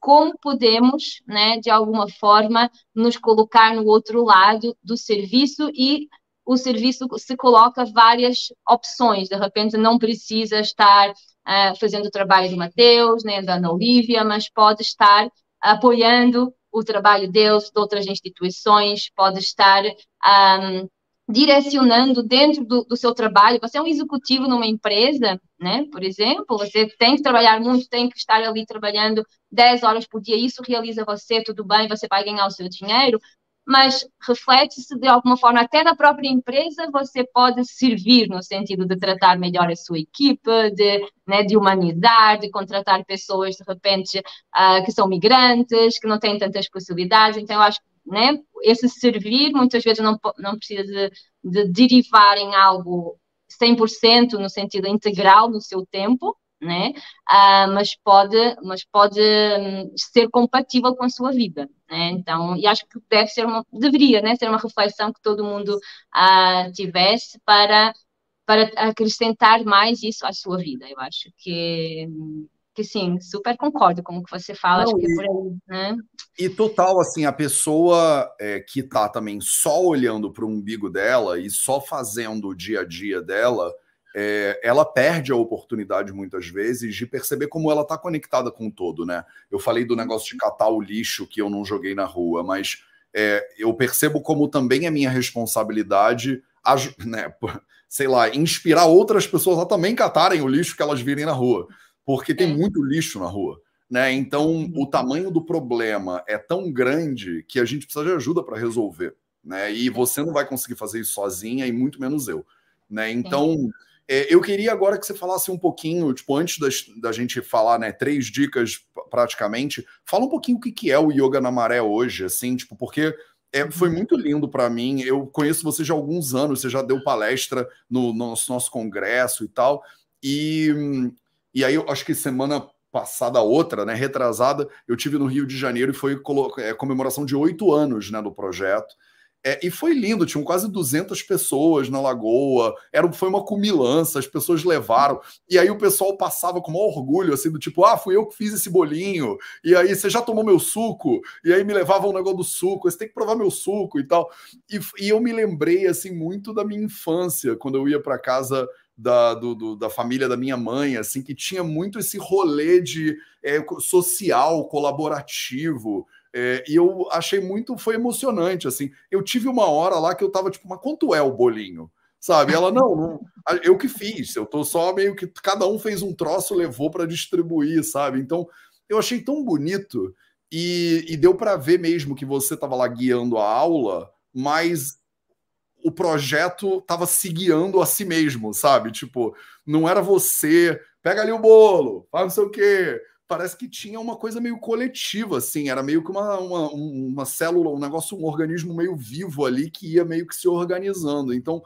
como podemos, né, de alguma forma, nos colocar no outro lado do serviço e o serviço se coloca várias opções, de repente não precisa estar uh, fazendo o trabalho de Mateus, nem da Ana Olivia, mas pode estar apoiando o trabalho deles, de outras instituições, pode estar um, direcionando dentro do, do, seu trabalho. Você é um executivo numa empresa, né? Por exemplo, você tem que trabalhar muito, tem que estar ali trabalhando 10 horas por dia, isso realiza você, tudo bem, você vai ganhar o seu dinheiro, mas reflete-se de alguma forma, até da própria empresa, você pode servir no sentido de tratar melhor a sua equipe, de, né, de humanizar, de contratar pessoas, de repente, uh, que são migrantes, que não têm tantas possibilidades. Então, eu acho que né, esse servir muitas vezes não, não precisa de, de derivar em algo 100% no sentido integral no seu tempo, né? Uh, mas pode, mas pode um, ser compatível com a sua vida, né? Então, e acho que deve ser uma, deveria, né, ser uma reflexão que todo mundo uh, tivesse para para acrescentar mais isso à sua vida. Eu acho que que sim, super concordo com o que você fala, Não, acho que é e, por aí, né? E total, assim, a pessoa é, que tá também só olhando para o umbigo dela e só fazendo o dia a dia dela, é, ela perde a oportunidade muitas vezes de perceber como ela está conectada com o todo, né? Eu falei do negócio de catar o lixo que eu não joguei na rua, mas é, eu percebo como também é minha responsabilidade, (laughs) né, sei lá, inspirar outras pessoas a também catarem o lixo que elas virem na rua, porque tem é. muito lixo na rua. Né? Então, uhum. o tamanho do problema é tão grande que a gente precisa de ajuda para resolver. Né? E você não vai conseguir fazer isso sozinha, e muito menos eu. Né? Então, é, eu queria agora que você falasse um pouquinho, tipo, antes das, da gente falar, né, três dicas praticamente, fala um pouquinho o que, que é o Yoga na Maré hoje, assim, tipo, porque é, foi muito lindo para mim. Eu conheço você já há alguns anos, você já deu palestra no, no nosso, nosso congresso e tal. E, e aí eu acho que semana passada, outra, né, retrasada, eu tive no Rio de Janeiro e foi é, comemoração de oito anos né, do projeto. É, e foi lindo, tinham quase 200 pessoas na lagoa, era, foi uma cumilança, as pessoas levaram, e aí o pessoal passava com maior orgulho, assim, do tipo, ah, fui eu que fiz esse bolinho, e aí você já tomou meu suco, e aí me levavam o negócio do suco, você tem que provar meu suco e tal. E, e eu me lembrei, assim, muito da minha infância, quando eu ia para casa da, do, do, da família da minha mãe, assim, que tinha muito esse rolê de é, social, colaborativo, é, e eu achei muito, foi emocionante, assim. Eu tive uma hora lá que eu tava tipo, mas quanto é o bolinho? Sabe? Ela, não, não eu que fiz, eu tô só meio que cada um fez um troço, levou para distribuir, sabe? Então, eu achei tão bonito e, e deu para ver mesmo que você tava lá guiando a aula, mas o projeto tava se guiando a si mesmo, sabe? Tipo, não era você, pega ali o bolo, faz não sei o quê, parece que tinha uma coisa meio coletiva, assim, era meio que uma, uma, uma célula, um negócio, um organismo meio vivo ali que ia meio que se organizando. Então,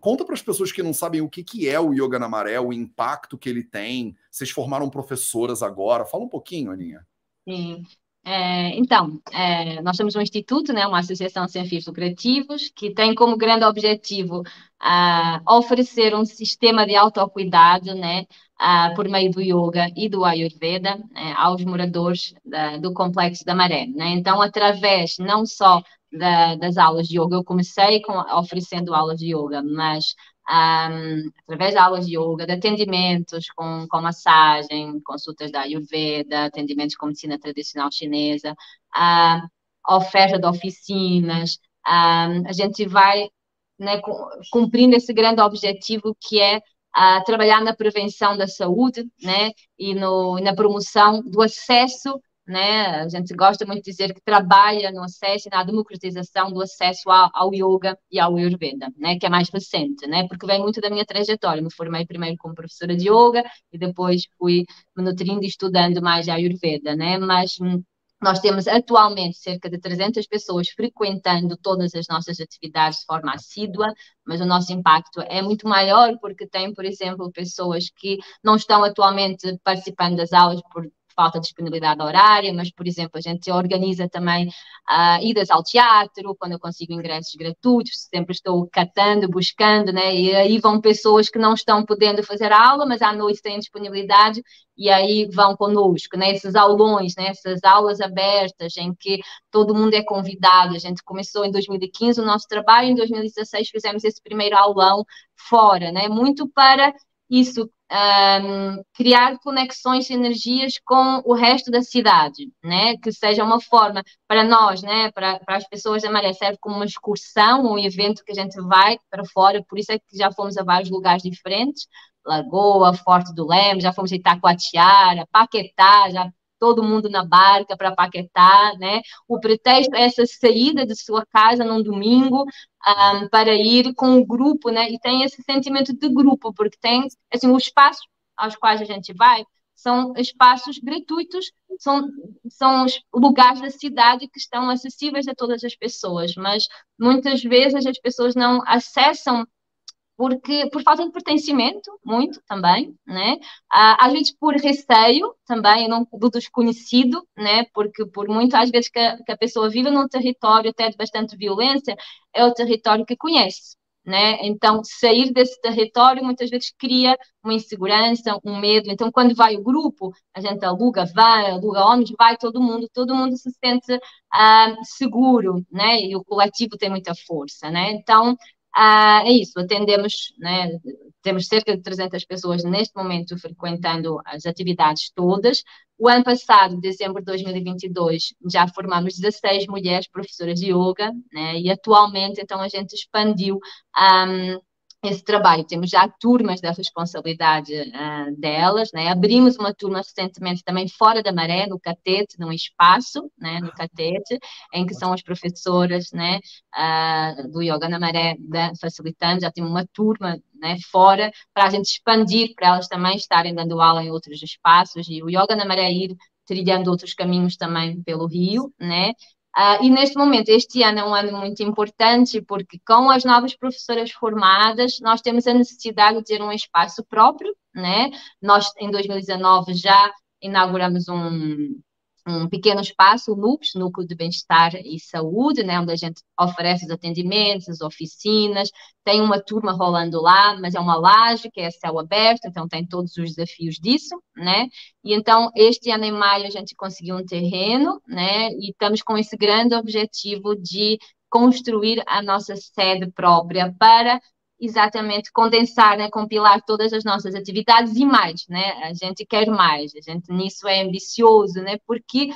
conta para as pessoas que não sabem o que, que é o Yoga na Maré, o impacto que ele tem. Vocês formaram professoras agora. Fala um pouquinho, Aninha. Sim. É, então, é, nós temos um instituto, né, uma associação sem fins lucrativos, que tem como grande objetivo oferecer um sistema de autocuidado né, por meio do yoga e do ayurveda né, aos moradores da, do complexo da Maré. Né? Então, através não só da, das aulas de yoga, eu comecei com, oferecendo aulas de yoga, mas um, através de aulas de yoga, de atendimentos com, com massagem, consultas da Ayurveda, atendimentos com medicina tradicional chinesa, uh, oferta de oficinas, a gente vai né, cumprindo esse grande objetivo que é uh, trabalhar na prevenção da saúde né, e no, na promoção do acesso né? A gente gosta muito de dizer que trabalha no acesso e na democratização do acesso ao, ao yoga e ao Ayurveda, né? Que é mais recente, né? Porque vem muito da minha trajetória. Me formei primeiro como professora de yoga e depois fui me nutrindo e estudando mais a Ayurveda, né? Mas hum, nós temos atualmente cerca de 300 pessoas frequentando todas as nossas atividades de forma assídua, mas o nosso impacto é muito maior porque tem, por exemplo, pessoas que não estão atualmente participando das aulas por falta de disponibilidade horária, mas, por exemplo, a gente organiza também uh, idas ao teatro, quando eu consigo ingressos gratuitos, sempre estou catando, buscando, né? E aí vão pessoas que não estão podendo fazer aula, mas à noite têm disponibilidade e aí vão conosco, né? Esses aulões, né? Essas aulas abertas em que todo mundo é convidado. A gente começou em 2015 o nosso trabalho, em 2016 fizemos esse primeiro aulão fora, né? Muito para isso um, criar conexões energias com o resto da cidade, né? Que seja uma forma para nós, né? Para, para as pessoas da Maré serve como uma excursão, um evento que a gente vai para fora, por isso é que já fomos a vários lugares diferentes, Lagoa, Forte do Leme, já fomos a Itacoatiara, Paquetá, já todo mundo na barca para Paquetá, né? O pretexto é essa saída de sua casa num domingo um, para ir com um grupo, né? E tem esse sentimento de grupo, porque tem, assim, os espaços aos quais a gente vai são espaços gratuitos, são, são lugares da cidade que estão acessíveis a todas as pessoas, mas muitas vezes as pessoas não acessam porque por falta de pertencimento, muito também, né? Às vezes por receio também, não, do desconhecido, né? Porque por muito, às vezes, que a, que a pessoa vive num território até de bastante violência, é o território que conhece, né? Então, sair desse território muitas vezes cria uma insegurança, um medo. Então, quando vai o grupo, a gente aluga vai, aluga ônibus, vai todo mundo, todo mundo se sente uh, seguro, né? E o coletivo tem muita força, né? Então, ah, é isso, atendemos, né, temos cerca de 300 pessoas neste momento frequentando as atividades todas. O ano passado, dezembro de 2022, já formamos 16 mulheres professoras de yoga, né, e atualmente, então, a gente expandiu um, esse trabalho. Temos já turmas da responsabilidade uh, delas, né? Abrimos uma turma recentemente também fora da maré, no Catete, num espaço, né? No Catete, em que são as professoras, né? Uh, do Yoga na Maré da, facilitando, já temos uma turma, né? Fora, para a gente expandir, para elas também estarem dando aula em outros espaços, e o Yoga na Maré ir trilhando outros caminhos também pelo Rio, né? Uh, e neste momento, este ano é um ano muito importante, porque com as novas professoras formadas, nós temos a necessidade de ter um espaço próprio, né? Nós, em 2019, já inauguramos um, um pequeno espaço, o NUPS, Núcleo de Bem-Estar e Saúde, né, onde a gente oferece os atendimentos, as oficinas, tem uma turma rolando lá, mas é uma laje que é céu aberto, então tem todos os desafios disso, né? E então, este ano em maio, a gente conseguiu um terreno, né? E estamos com esse grande objetivo de construir a nossa sede própria para exatamente condensar, né, compilar todas as nossas atividades e mais, né? A gente quer mais, a gente nisso é ambicioso, né? Porque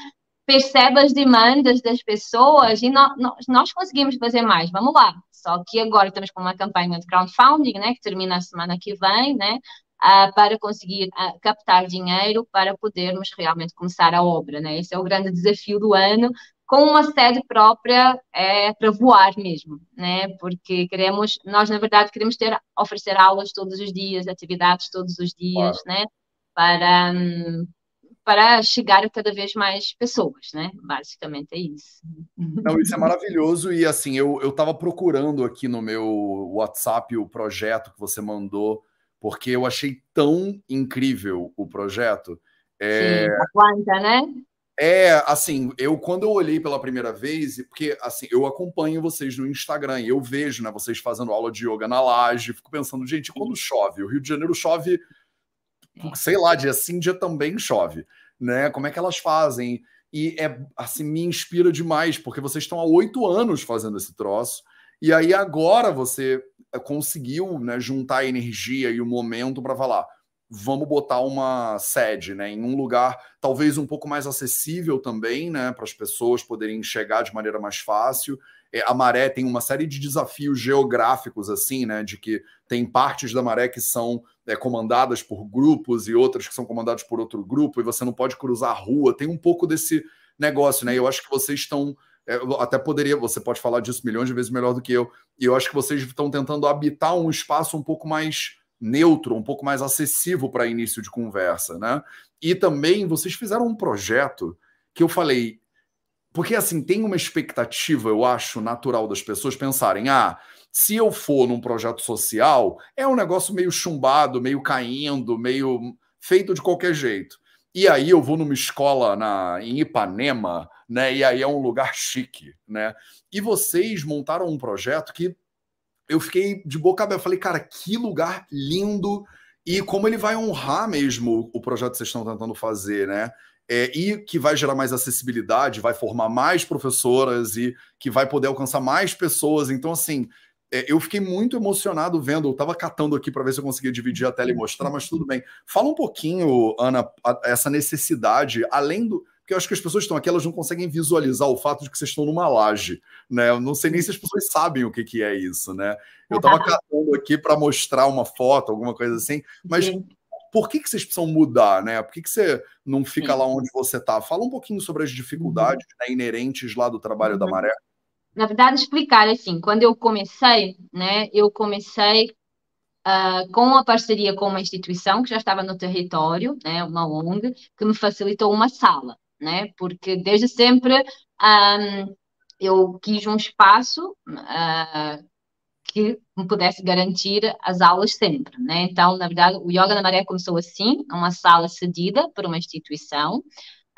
percebe as demandas das pessoas e nós, nós conseguimos fazer mais, vamos lá. Só que agora estamos com uma campanha de crowdfunding, né, que termina a semana que vem, né, uh, para conseguir uh, captar dinheiro para podermos realmente começar a obra, né? Esse é o grande desafio do ano, com uma sede própria é, para voar mesmo, né? Porque queremos, nós na verdade queremos ter, oferecer aulas todos os dias, atividades todos os dias, claro. né? Para, para chegar a cada vez mais pessoas, né? Basicamente é isso. Não, isso é maravilhoso e assim, eu estava procurando aqui no meu WhatsApp o projeto que você mandou, porque eu achei tão incrível o projeto. É... Sim, né? É, assim, eu quando eu olhei pela primeira vez, porque assim, eu acompanho vocês no Instagram, e eu vejo, né, vocês fazendo aula de yoga na laje, fico pensando, gente, quando chove, o Rio de Janeiro chove, é. sei lá, dia sim, dia também chove, né? Como é que elas fazem? E é assim, me inspira demais, porque vocês estão há oito anos fazendo esse troço, e aí agora você conseguiu né, juntar a energia e o momento para falar vamos botar uma sede, né, em um lugar talvez um pouco mais acessível também, né, para as pessoas poderem chegar de maneira mais fácil. É, a Maré tem uma série de desafios geográficos, assim, né, de que tem partes da Maré que são é, comandadas por grupos e outras que são comandadas por outro grupo, e você não pode cruzar a rua. Tem um pouco desse negócio, né? Eu acho que vocês estão é, até poderia, você pode falar disso milhões de vezes melhor do que eu. E eu acho que vocês estão tentando habitar um espaço um pouco mais neutro, um pouco mais acessível para início de conversa, né? E também vocês fizeram um projeto que eu falei, porque assim, tem uma expectativa, eu acho, natural das pessoas pensarem: ah, se eu for num projeto social, é um negócio meio chumbado, meio caindo, meio feito de qualquer jeito. E aí eu vou numa escola na, em Ipanema, né? E aí é um lugar chique, né? E vocês montaram um projeto que eu fiquei de boca aberta. Falei, cara, que lugar lindo e como ele vai honrar mesmo o projeto que vocês estão tentando fazer, né? É, e que vai gerar mais acessibilidade, vai formar mais professoras e que vai poder alcançar mais pessoas. Então, assim, é, eu fiquei muito emocionado vendo. Eu estava catando aqui para ver se eu conseguia dividir a tela e mostrar, mas tudo bem. Fala um pouquinho, Ana, essa necessidade, além do porque eu acho que as pessoas estão aqui, elas não conseguem visualizar o fato de que vocês estão numa laje, né? Eu não sei nem se as pessoas sabem o que, que é isso, né? Eu estava catando aqui para mostrar uma foto, alguma coisa assim, mas Sim. por que, que vocês precisam mudar, né? Por que, que você não fica Sim. lá onde você está? Fala um pouquinho sobre as dificuldades uhum. né, inerentes lá do trabalho uhum. da Maré. Na verdade, explicar assim, quando eu comecei, né? Eu comecei Uh, com a parceria com uma instituição que já estava no território, né, uma ONG, que me facilitou uma sala né? Porque desde sempre um, eu quis um espaço uh, que me pudesse garantir as aulas sempre, né? Então, na verdade, o Yoga na Maré começou assim, uma sala cedida por uma instituição.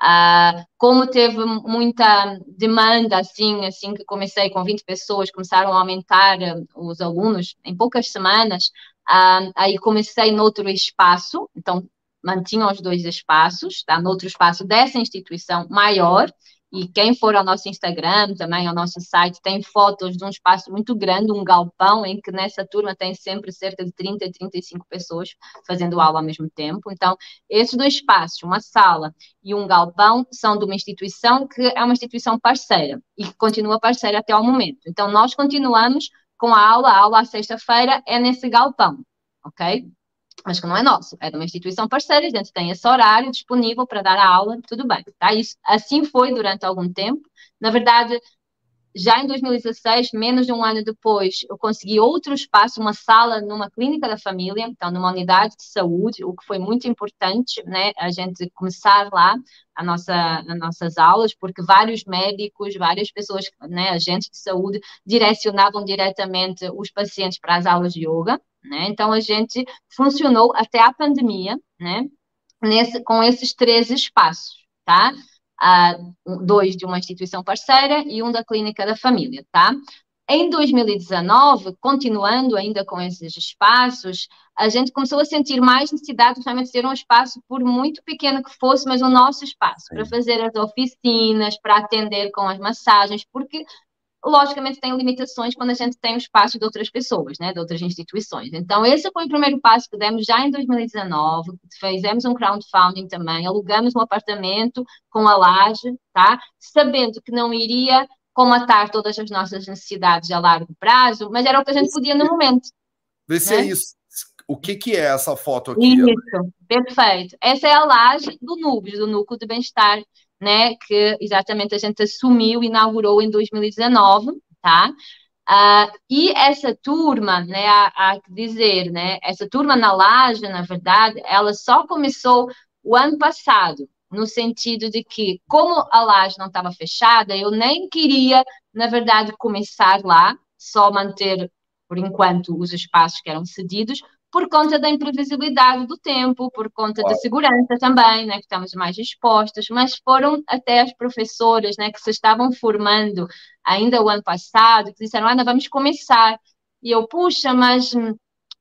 Uh, como teve muita demanda, assim, assim que comecei com 20 pessoas, começaram a aumentar os alunos em poucas semanas, uh, aí comecei noutro espaço, então mantinham os dois espaços, está no outro espaço dessa instituição maior, e quem for ao nosso Instagram, também ao nosso site, tem fotos de um espaço muito grande, um galpão, em que nessa turma tem sempre cerca de 30 a 35 pessoas fazendo aula ao mesmo tempo. Então, esses dois espaços, uma sala e um galpão, são de uma instituição que é uma instituição parceira e que continua parceira até ao momento. Então, nós continuamos com a aula, a aula à sexta-feira é nesse galpão, ok? Mas que não é nosso, é de uma instituição parceira, a gente tem esse horário disponível para dar a aula, tudo bem, tá? Isso, assim foi durante algum tempo. Na verdade, já em 2016, menos de um ano depois, eu consegui outro espaço, uma sala numa clínica da família, então numa unidade de saúde, o que foi muito importante, né, a gente começar lá a nossa, as nossas aulas, porque vários médicos, várias pessoas, né, agentes de saúde, direcionavam diretamente os pacientes para as aulas de yoga, né, então a gente funcionou até a pandemia, né, nesse, com esses três espaços, tá? uh, dois de uma instituição parceira e um da clínica da família, tá? Em 2019, continuando ainda com esses espaços, a gente começou a sentir mais necessidade de ter um espaço, por muito pequeno que fosse, mas o nosso espaço, Sim. para fazer as oficinas, para atender com as massagens, porque logicamente tem limitações quando a gente tem o espaço de outras pessoas, né, de outras instituições. Então, esse foi o primeiro passo que demos já em 2019, fizemos um crowdfunding também, alugamos um apartamento com a laje, tá? Sabendo que não iria comatar todas as nossas necessidades a largo prazo, mas era o que a gente podia no momento. Vê se é né? é isso. O que, que é essa foto aqui? Isso, perfeito. Essa é a laje do NUBS, do Núcleo de Bem-Estar né, que exatamente a gente assumiu, inaugurou em 2019, tá? Uh, e essa turma, né, há, há, que dizer, né, essa turma na Laje, na verdade, ela só começou o ano passado, no sentido de que, como a laje não estava fechada, eu nem queria, na verdade, começar lá, só manter, por enquanto, os espaços que eram cedidos, por conta da imprevisibilidade do tempo, por conta da segurança também, né, que estamos mais expostos, mas foram até as professoras, né, que se estavam formando ainda o ano passado, que disseram, Ana, vamos começar. E eu, puxa, mas hum,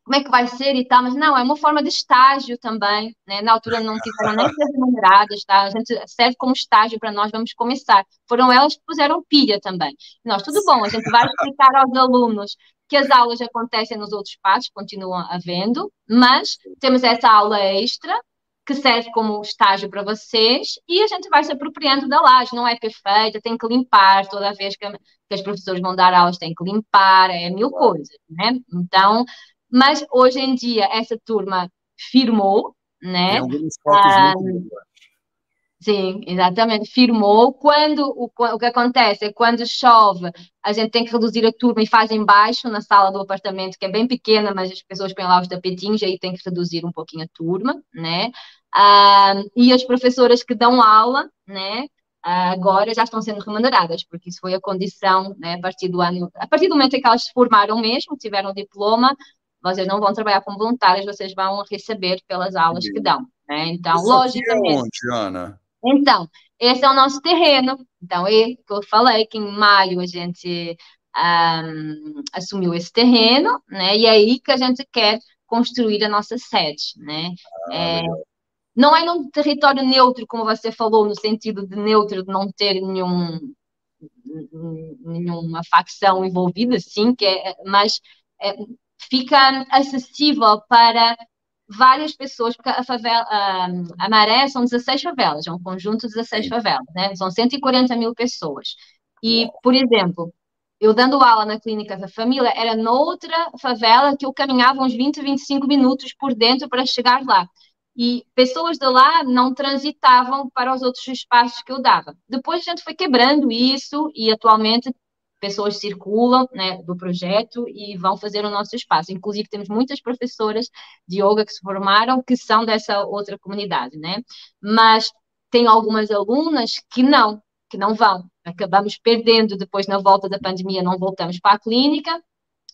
como é que vai ser e tal, mas não, é uma forma de estágio também, né? Na altura não quiseram nem (laughs) ser remuneradas, tá? A gente serve como estágio para nós, vamos começar. Foram elas que puseram pilha também. Nós, tudo bom, a gente vai (laughs) explicar aos alunos que as aulas acontecem nos outros espaços, continuam havendo, mas temos essa aula extra que serve como estágio para vocês e a gente vai se apropriando da laje, não é perfeita, tem que limpar toda vez que, que as professores vão dar aulas, tem que limpar, é mil coisas, né? Então, mas hoje em dia essa turma firmou, né? Tem algumas fotos ah, muito Sim, exatamente. Firmou. Quando o, o que acontece é quando chove, a gente tem que reduzir a turma e faz embaixo, na sala do apartamento, que é bem pequena, mas as pessoas põem lá os tapetinhos, aí tem que reduzir um pouquinho a turma, né? Ah, e as professoras que dão aula, né? agora já estão sendo remuneradas, porque isso foi a condição, né, a partir do ano, a partir do momento em que elas se formaram mesmo, tiveram diploma, vocês não vão trabalhar como voluntários, vocês vão receber pelas aulas que dão, né? Então, Isso logicamente. É onde, Ana? Então, esse é o nosso terreno. Então, é que eu falei que em maio a gente um, assumiu esse terreno, né? E é aí que a gente quer construir a nossa sede, né? Ah, é, não é num território neutro, como você falou, no sentido de neutro, de não ter nenhum, nenhuma facção envolvida, sim, que é, mas é, fica acessível para várias pessoas, porque a favela, a, Maré são 16 favelas, é um conjunto de 16 favelas, né? São 140 mil pessoas. E, por exemplo, eu dando aula na clínica da família, era noutra favela que eu caminhava uns 20, 25 minutos por dentro para chegar lá. E pessoas de lá não transitavam para os outros espaços que eu dava. Depois a gente foi quebrando isso e atualmente pessoas circulam né, do projeto e vão fazer o nosso espaço. Inclusive, temos muitas professoras de yoga que se formaram que são dessa outra comunidade, né? Mas tem algumas alunas que não, que não vão. Acabamos perdendo depois na volta da pandemia, não voltamos para a clínica.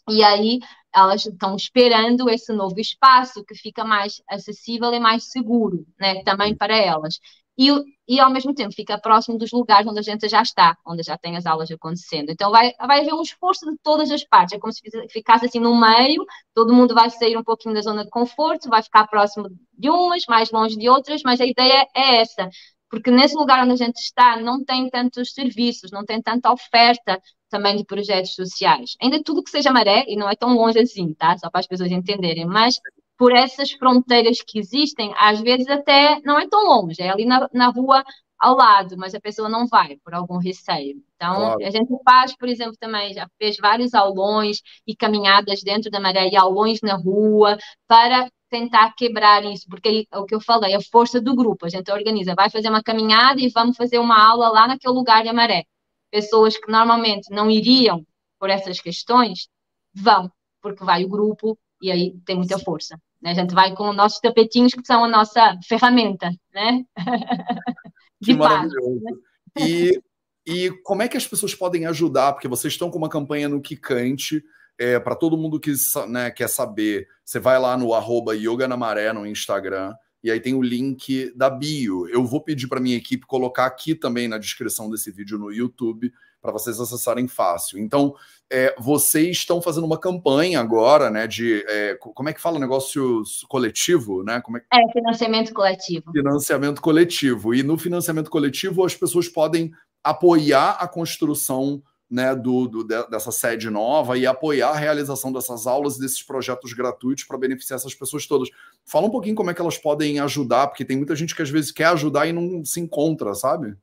E aí elas estão esperando esse novo espaço que fica mais acessível e mais seguro, né, também para elas e, e ao mesmo tempo fica próximo dos lugares onde a gente já está, onde já tem as aulas acontecendo. Então vai, vai haver um esforço de todas as partes, é como se ficasse assim no meio, todo mundo vai sair um pouquinho da zona de conforto, vai ficar próximo de umas, mais longe de outras, mas a ideia é essa, porque nesse lugar onde a gente está não tem tantos serviços, não tem tanta oferta também de projetos sociais. Ainda tudo que seja maré, e não é tão longe assim, tá? Só para as pessoas entenderem, mas por essas fronteiras que existem, às vezes até não é tão longe, é ali na, na rua ao lado, mas a pessoa não vai por algum receio. Então, claro. a gente faz, por exemplo, também já fez vários aulões e caminhadas dentro da maré e aulões na rua para tentar quebrar isso, porque é o que eu falei, a força do grupo, a gente organiza, vai fazer uma caminhada e vamos fazer uma aula lá naquele lugar da maré. Pessoas que normalmente não iriam por essas questões, vão, porque vai o grupo e aí tem muita força. Né? A gente vai com os nossos tapetinhos, que são a nossa ferramenta, né? (laughs) Que De maravilhoso. Paz, né? E, e como é que as pessoas podem ajudar? Porque vocês estão com uma campanha no Kikante, é, para todo mundo que né, quer saber, você vai lá no arroba Yoga na Maré no Instagram, e aí tem o link da bio. Eu vou pedir para minha equipe colocar aqui também na descrição desse vídeo no YouTube, para vocês acessarem fácil. Então, é, vocês estão fazendo uma campanha agora, né? De é, como é que fala o negócio coletivo, né? Como é... é, financiamento coletivo. Financiamento coletivo. E no financiamento coletivo as pessoas podem apoiar a construção né, do, do, dessa sede nova e apoiar a realização dessas aulas e desses projetos gratuitos para beneficiar essas pessoas todas. Fala um pouquinho como é que elas podem ajudar, porque tem muita gente que às vezes quer ajudar e não se encontra, sabe?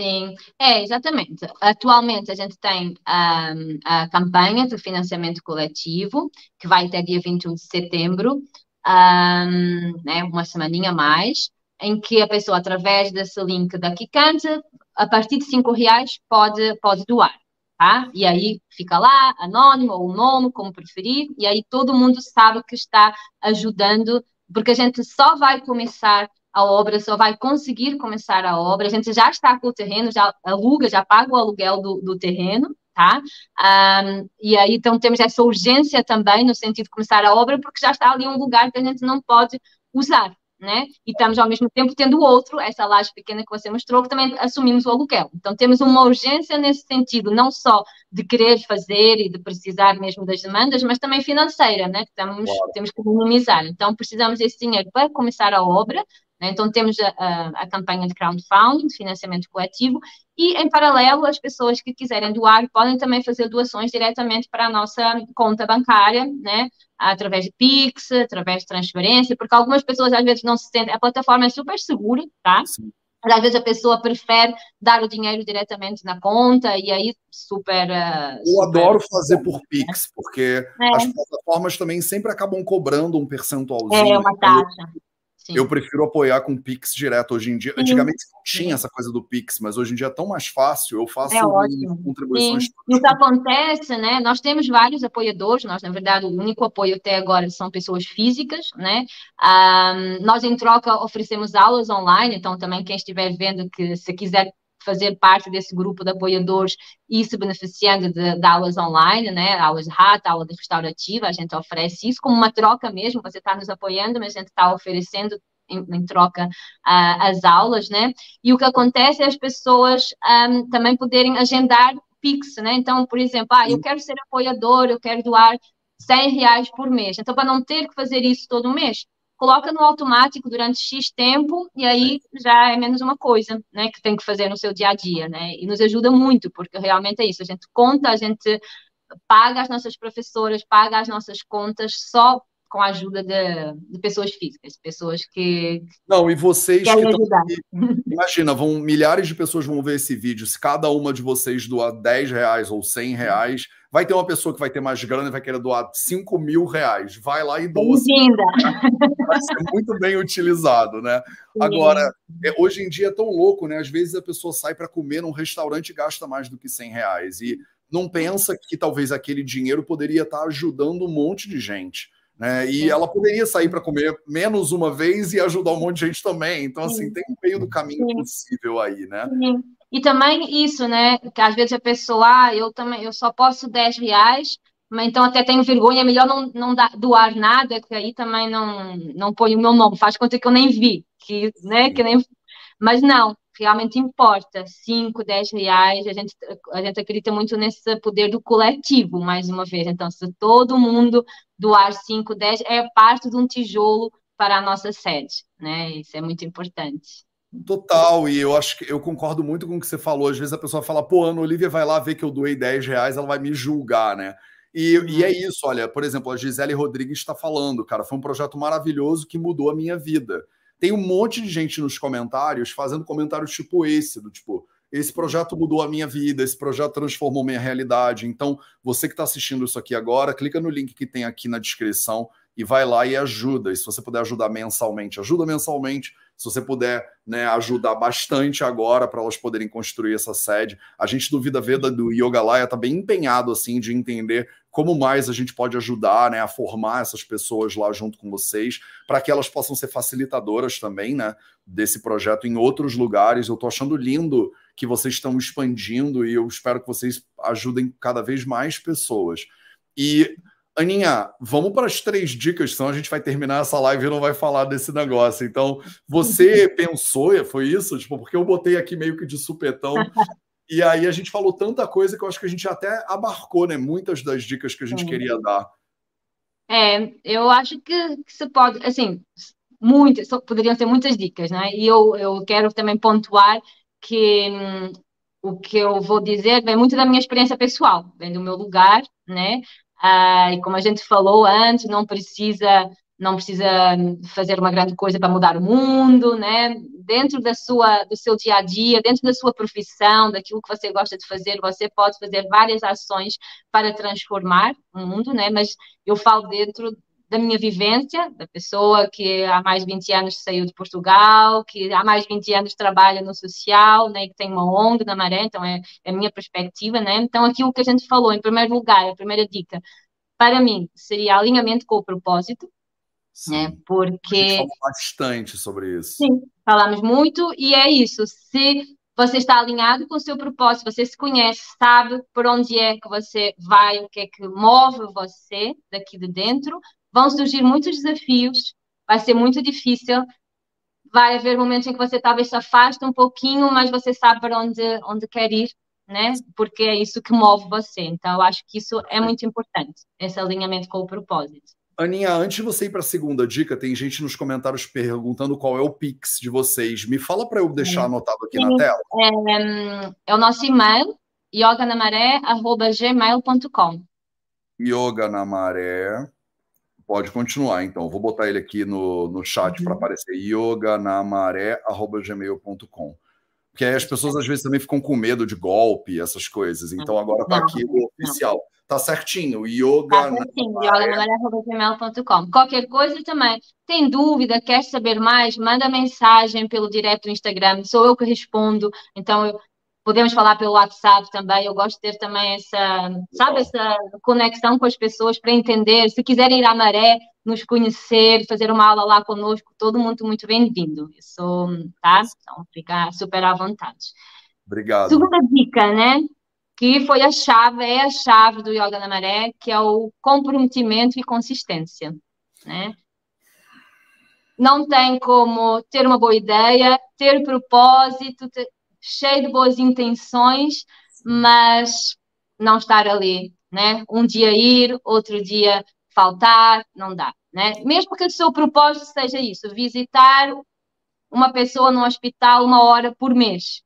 Sim, é, exatamente. Atualmente a gente tem um, a campanha de financiamento coletivo, que vai até dia 21 de setembro, um, né, uma semaninha a mais, em que a pessoa, através desse link da Kikante, a partir de 5 reais, pode, pode doar. Tá? E aí fica lá, anônimo ou o nome, como preferir, e aí todo mundo sabe que está ajudando, porque a gente só vai começar a obra só vai conseguir começar a obra. A gente já está com o terreno, já aluga, já paga o aluguel do, do terreno, tá? Um, e aí, então, temos essa urgência também no sentido de começar a obra, porque já está ali um lugar que a gente não pode usar, né? E estamos ao mesmo tempo tendo outro, essa laje pequena que você mostrou, que também assumimos o aluguel. Então temos uma urgência nesse sentido, não só de querer fazer e de precisar mesmo das demandas, mas também financeira, né? Que estamos, claro. temos que minimizar. Então precisamos desse dinheiro para começar a obra? Então, temos a, a, campanha de crowdfunding, de financiamento coletivo, e, em paralelo, as pessoas que quiserem doar podem também fazer doações diretamente para a nossa conta bancária, né? através de Pix, através de transferência, porque algumas pessoas às vezes não se sentem. A plataforma é super segura, tá? Sim. Mas às vezes a pessoa prefere dar o dinheiro diretamente na conta e aí super. Uh, Eu super adoro fazer por Pix, porque é. as plataformas também sempre acabam cobrando um percentualzinho. É, uma taxa. Sim. Eu prefiro apoiar com Pix direto hoje em dia. Sim. Antigamente não tinha essa coisa do Pix, mas hoje em dia é tão mais fácil. Eu faço é contribuições. Sim. O que acontece, né? Nós temos vários apoiadores, nós, na verdade, o único apoio até agora são pessoas físicas, né? Um, nós, em troca, oferecemos aulas online, então também quem estiver vendo que se quiser fazer parte desse grupo de apoiadores e se beneficiando de, de aulas online, né? Aulas de rata, aula de restaurativa, a gente oferece isso como uma troca mesmo, você está nos apoiando, mas a gente está oferecendo em, em, troca uh, as aulas, né? E o que acontece é as pessoas um, também poderem agendar Pix, né? Então, por exemplo, ah, eu quero ser apoiador, eu quero doar 100 reais por mês. Então, para não ter que fazer isso todo mês, coloca no automático durante X tempo e aí já é menos uma coisa, né, que tem que fazer no seu dia a dia, né? E nos ajuda muito, porque realmente é isso, a gente conta, a gente paga as nossas professoras, paga as nossas contas só com a ajuda de, de pessoas físicas, pessoas que não e vocês que estão aqui, imagina vão milhares de pessoas vão ver esse vídeo se cada uma de vocês doar 10 reais ou 100 reais vai ter uma pessoa que vai ter mais grana e vai querer doar 5 mil reais. Vai lá e doa vai ser muito bem utilizado né? Sim. agora é, hoje em dia é tão louco né? Às vezes a pessoa sai para comer num restaurante e gasta mais do que 100 reais. E não pensa que talvez aquele dinheiro poderia estar ajudando um monte de gente né? E ela poderia sair para comer menos uma vez e ajudar um monte de gente também. Então, assim, tem um meio do caminho Sim. possível aí, né? Sim. E também isso, né? Que às vezes a pessoa, ah, eu também, eu só posso 10 reais, mas então até tenho vergonha, é melhor não, não dar, doar nada, que aí também não, não põe o meu nome, faz conta que eu nem vi, que, né, que nem... Mas não, realmente importa. 5, 10 reais, a gente, a gente acredita muito nesse poder do coletivo, mais uma vez. Então, se todo mundo doar 5, 10, é parte de um tijolo para a nossa sede, né? Isso é muito importante. Total, e eu acho que eu concordo muito com o que você falou. Às vezes a pessoa fala, pô, Ana Olivia vai lá ver que eu doei 10 reais, ela vai me julgar, né? E, e é uhum. isso, olha, por exemplo, a Gisele Rodrigues está falando, cara, foi um projeto maravilhoso que mudou a minha vida. Tem um monte de gente nos comentários fazendo comentários tipo esse, do tipo, esse projeto mudou a minha vida, esse projeto transformou minha realidade. Então, você que está assistindo isso aqui agora, clica no link que tem aqui na descrição e vai lá e ajuda. E se você puder ajudar mensalmente, ajuda mensalmente. Se você puder né, ajudar bastante agora para elas poderem construir essa sede. A gente do Vida Veda do Yoga Laya está bem empenhado assim de entender como mais a gente pode ajudar né, a formar essas pessoas lá junto com vocês, para que elas possam ser facilitadoras também né, desse projeto em outros lugares. Eu estou achando lindo que vocês estão expandindo e eu espero que vocês ajudem cada vez mais pessoas. E Aninha, vamos para as três dicas, senão a gente vai terminar essa live e não vai falar desse negócio. Então, você (laughs) pensou, foi isso? Tipo, porque eu botei aqui meio que de supetão. E aí a gente falou tanta coisa que eu acho que a gente até abarcou, né? Muitas das dicas que a gente é. queria dar. É, eu acho que, que se pode, assim, muitas, poderiam ser muitas dicas, né? E eu, eu quero também pontuar que hum, o que eu vou dizer vem muito da minha experiência pessoal, vem do meu lugar, né? Ah, e como a gente falou antes, não precisa não precisa fazer uma grande coisa para mudar o mundo, né? Dentro da sua, do seu dia a dia, dentro da sua profissão, daquilo que você gosta de fazer, você pode fazer várias ações para transformar o mundo, né? Mas eu falo dentro da minha vivência, da pessoa que há mais de 20 anos saiu de Portugal, que há mais de 20 anos trabalha no social, né, que tem uma ONG na Maré, então é, é a minha perspectiva, né? Então aquilo que a gente falou, em primeiro lugar, a primeira dica, para mim, seria alinhamento com o propósito, Né? Porque. Bastante sobre isso. Sim, falamos muito, e é isso. Se você está alinhado com o seu propósito, você se conhece, sabe por onde é que você vai, o que é que move você daqui de dentro, vão surgir muitos desafios, vai ser muito difícil, vai haver momentos em que você talvez se afaste um pouquinho, mas você sabe para onde, onde quer ir, né? Porque é isso que move você. Então, eu acho que isso é muito importante, esse alinhamento com o propósito. Aninha, antes de você ir para a segunda dica, tem gente nos comentários perguntando qual é o Pix de vocês. Me fala para eu deixar anotado aqui Sim, na tela. É, é, o nosso e-mail, yoganamaré.gmail.com. Yoga na maré. Pode continuar, então. Vou botar ele aqui no, no chat uhum. para aparecer. yoganamaré.gmail.com. Porque aí as pessoas às vezes também ficam com medo de golpe, essas coisas. Então agora está aqui o oficial. Não. Tá certinho. Yoga. Tá certinho. yoga Qualquer coisa também. Tem dúvida, quer saber mais? Manda mensagem pelo direto do Instagram. Sou eu que respondo. Então, eu, podemos falar pelo WhatsApp também. Eu gosto de ter também essa, sabe, essa conexão com as pessoas para entender. Se quiserem ir à maré, nos conhecer, fazer uma aula lá conosco, todo mundo muito bem-vindo. Isso, tá? Então, fica super à vontade. Obrigado. Segunda dica, né? Que foi a chave, é a chave do Yoga na Maré, que é o comprometimento e consistência, né? Não tem como ter uma boa ideia, ter propósito, ter, cheio de boas intenções, mas não estar ali, né? Um dia ir, outro dia faltar, não dá, né? Mesmo que o seu propósito seja isso, visitar uma pessoa no hospital uma hora por mês,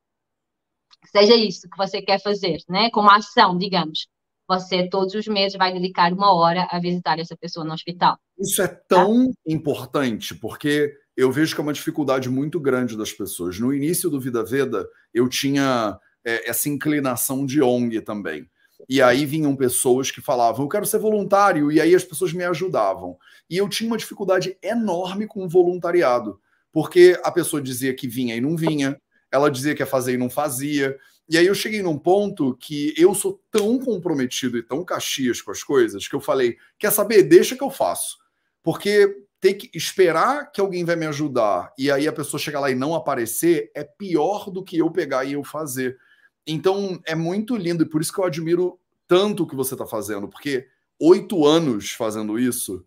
seja isso que você quer fazer, né? Como ação, digamos. Você todos os meses vai dedicar uma hora a visitar essa pessoa no hospital. Isso é tão tá? importante, porque eu vejo que é uma dificuldade muito grande das pessoas. No início do Vida Veda, eu tinha é, essa inclinação de ONG também. E aí vinham pessoas que falavam, eu quero ser voluntário, e aí as pessoas me ajudavam. E eu tinha uma dificuldade enorme com o voluntariado, porque a pessoa dizia que vinha e não vinha, ela dizia que ia fazer e não fazia. E aí eu cheguei num ponto que eu sou tão comprometido e tão caxias com as coisas que eu falei: quer saber? Deixa que eu faço. Porque ter que esperar que alguém vai me ajudar e aí a pessoa chegar lá e não aparecer é pior do que eu pegar e eu fazer. Então é muito lindo e por isso que eu admiro tanto o que você está fazendo, porque oito anos fazendo isso,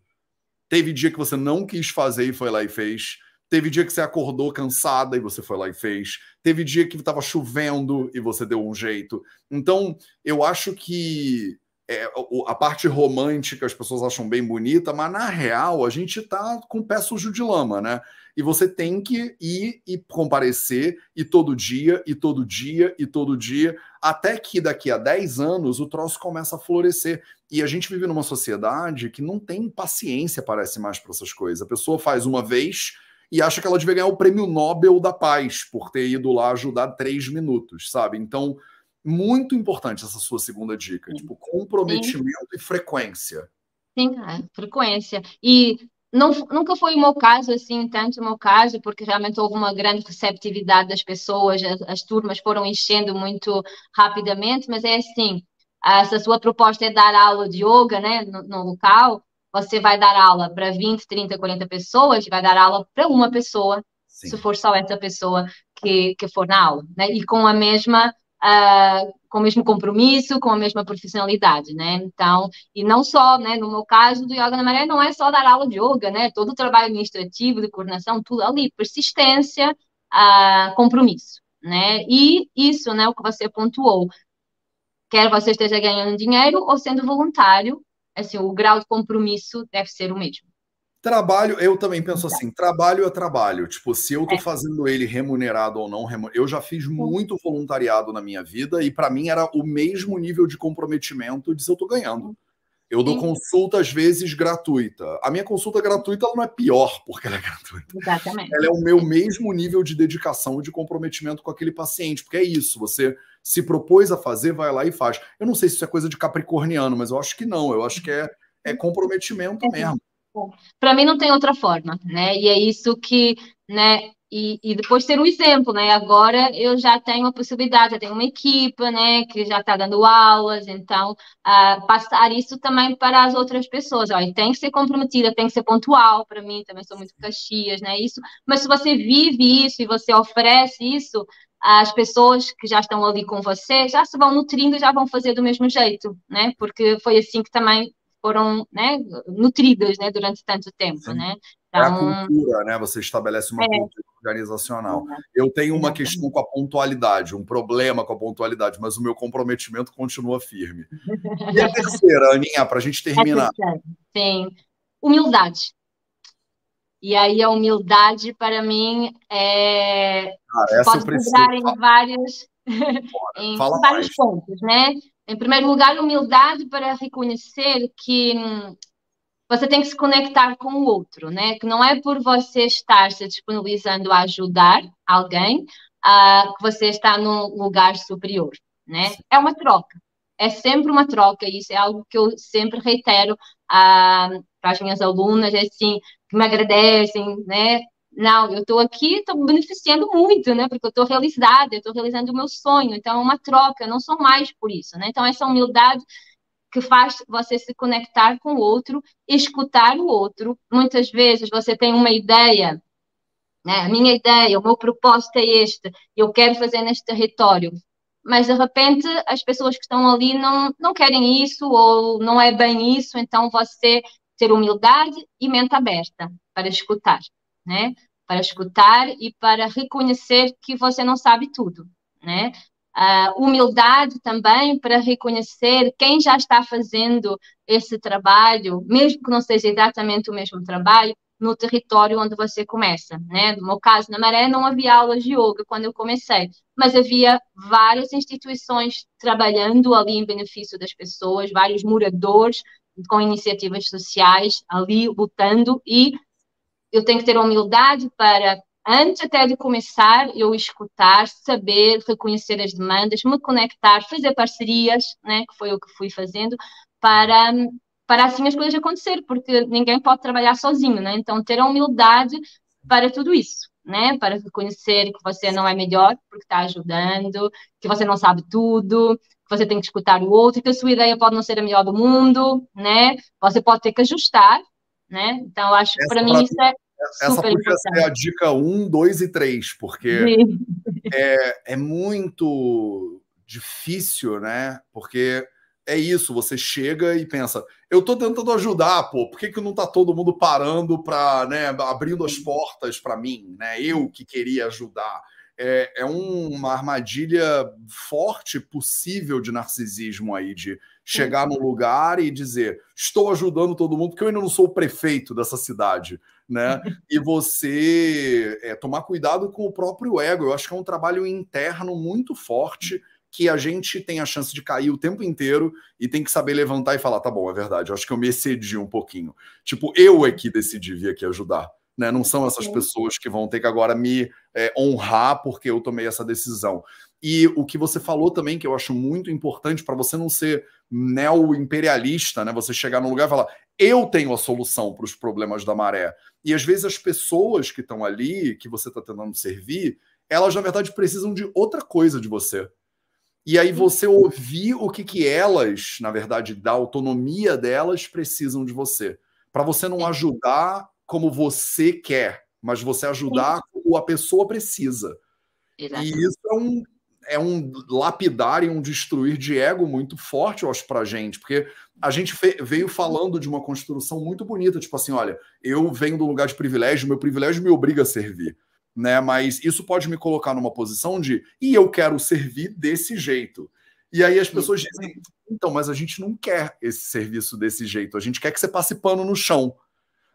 teve dia que você não quis fazer e foi lá e fez. Teve dia que você acordou cansada e você foi lá e fez. Teve dia que estava chovendo e você deu um jeito. Então, eu acho que é, a parte romântica as pessoas acham bem bonita, mas na real a gente tá com pé sujo de lama, né? E você tem que ir e comparecer, e todo dia, e todo dia, e todo dia, até que daqui a 10 anos o troço começa a florescer. E a gente vive numa sociedade que não tem paciência, parece mais, para essas coisas. A pessoa faz uma vez, e acha que ela devia ganhar o prêmio Nobel da Paz por ter ido lá ajudar três minutos, sabe? Então, muito importante essa sua segunda dica, Sim. tipo, comprometimento Sim. e frequência. Sim, é, frequência. E não, nunca foi o meu caso, assim, tanto o meu caso, porque realmente houve uma grande receptividade das pessoas, as, as turmas foram enchendo muito rapidamente, mas é assim, se a sua proposta é dar aula de yoga, né, no, no local, você vai dar aula para 20, 30, 40 pessoas, vai dar aula para uma pessoa, Sim. se for só essa pessoa que, que for na aula, né? E com a mesma Uh, com o mesmo compromisso, com a mesma profissionalidade, né? Então, e não só, né? No meu caso do Yoga na Maré, não é só dar aula de yoga, né? Todo o trabalho administrativo, de coordenação, tudo ali, persistência, uh, compromisso, né? E isso, né? O que você pontuou, quer você esteja ganhando dinheiro ou sendo voluntário, assim, o grau de compromisso deve ser o mesmo. Trabalho, eu também penso assim, trabalho é trabalho. Tipo, se eu tô é. fazendo ele remunerado ou não, eu já fiz muito voluntariado na minha vida e para mim era o mesmo nível de comprometimento de se eu tô ganhando. Eu dou Sim. consulta, às vezes, gratuita. A minha consulta gratuita ela não é pior porque ela é gratuita. Exatamente. Ela é o meu mesmo nível de dedicação e de comprometimento com aquele paciente. Porque é isso, você se propôs a fazer, vai lá e faz. Eu não sei se isso é coisa de capricorniano, mas eu acho que não. Eu acho que é, é comprometimento é. mesmo. Para mim não tem outra forma, né? E é isso que, né? E, e, depois ter o exemplo, né? Agora eu já tenho a possibilidade, já tenho uma equipa, né? Que já está dando aulas, então uh, passar isso também para as outras pessoas. Olha, tem que ser comprometida, tem que ser pontual. Para mim também sou muito caxias, né? Isso. Mas se você vive isso e você oferece isso, as pessoas que já estão ali com você já se vão nutrindo, já vão fazer do mesmo jeito, né? Porque foi assim que também foram né, nutridas né, durante tanto tempo, Sim. né? Então, é a então cultura, né? Você estabelece uma é. cultura organizacional. Eu tenho uma questão com a pontualidade, um problema com a pontualidade, mas o meu comprometimento continua firme. E a terceira, Aninha, para (laughs) a gente terminar. Sim, humildade. E aí a humildade, para mim, é... Cara, pode mudar em vários, em vários pontos, né? Em primeiro lugar, humildade para reconhecer que hum, você tem que se conectar com o outro, né? Que não é por você estar se disponibilizando a ajudar alguém uh, que você está num lugar superior, né? É uma troca. É sempre uma troca, e isso é algo que eu sempre reitero para as minhas alunas, assim, que me agradecem, né? Não, eu estou aqui, estou beneficiando muito, né? Porque eu estou realizada, eu estou realizando o meu sonho. Então, é uma troca, eu não sou mais por isso, né? Então, essa humildade que faz você se conectar com o outro, escutar o outro. Muitas vezes você tem uma ideia, né? A minha ideia, o meu propósito é este, eu quero fazer neste território. Mas, de repente, as pessoas que estão ali não, não querem isso ou não é bem isso, então você ter humildade e mente aberta para escutar né? Para escutar e para reconhecer que você não sabe tudo, né? Uh, humildade também para reconhecer quem já está fazendo esse trabalho, mesmo que não seja exatamente o mesmo trabalho, no território onde você começa, né? No meu caso, na Maré, não havia aulas de yoga quando eu comecei, mas havia várias instituições trabalhando ali em benefício das pessoas, vários moradores com iniciativas sociais ali lutando e eu tenho que ter humildade para, antes até de começar, eu escutar, saber, reconhecer as demandas, me conectar, fazer parcerias, né, que foi o que fui fazendo, para, para assim as coisas acontecer, porque ninguém pode trabalhar sozinho, né? Então, ter a humildade para tudo isso. Né, para reconhecer que você não é melhor porque está ajudando, que você não sabe tudo, que você tem que escutar o outro, que a sua ideia pode não ser a melhor do mundo, né? Você pode ter que ajustar, né? Então acho que para mim isso é essa podia importante. ser a dica 1, 2 e 3, porque (laughs) é, é muito difícil, né? Porque é isso, você chega e pensa, eu tô tentando ajudar, pô, por que, que não tá todo mundo parando para, né, abrindo as portas para mim, né? Eu que queria ajudar. É, é uma armadilha forte possível de narcisismo aí, de chegar no lugar e dizer, estou ajudando todo mundo, porque eu ainda não sou o prefeito dessa cidade né? (laughs) E você é, tomar cuidado com o próprio ego. Eu acho que é um trabalho interno muito forte que a gente tem a chance de cair o tempo inteiro e tem que saber levantar e falar, tá bom, é verdade, eu acho que eu me excedi um pouquinho. Tipo, eu é que decidi vir aqui ajudar. Né? Não são essas pessoas que vão ter que agora me é, honrar porque eu tomei essa decisão. E o que você falou também, que eu acho muito importante para você não ser neo-imperialista, né? Você chegar num lugar e falar, eu tenho a solução para os problemas da maré. E às vezes as pessoas que estão ali, que você está tentando servir, elas na verdade precisam de outra coisa de você. E aí você ouvir o que, que elas, na verdade, da autonomia delas, precisam de você. Para você não ajudar como você quer, mas você ajudar como a pessoa precisa. Exatamente. E isso é um, é um lapidar e um destruir de ego muito forte, eu acho, para a gente, porque a gente veio falando de uma construção muito bonita, tipo assim, olha, eu venho do lugar de privilégio, meu privilégio me obriga a servir, né? Mas isso pode me colocar numa posição de, e eu quero servir desse jeito. E aí as pessoas dizem, então, mas a gente não quer esse serviço desse jeito, a gente quer que você passe pano no chão.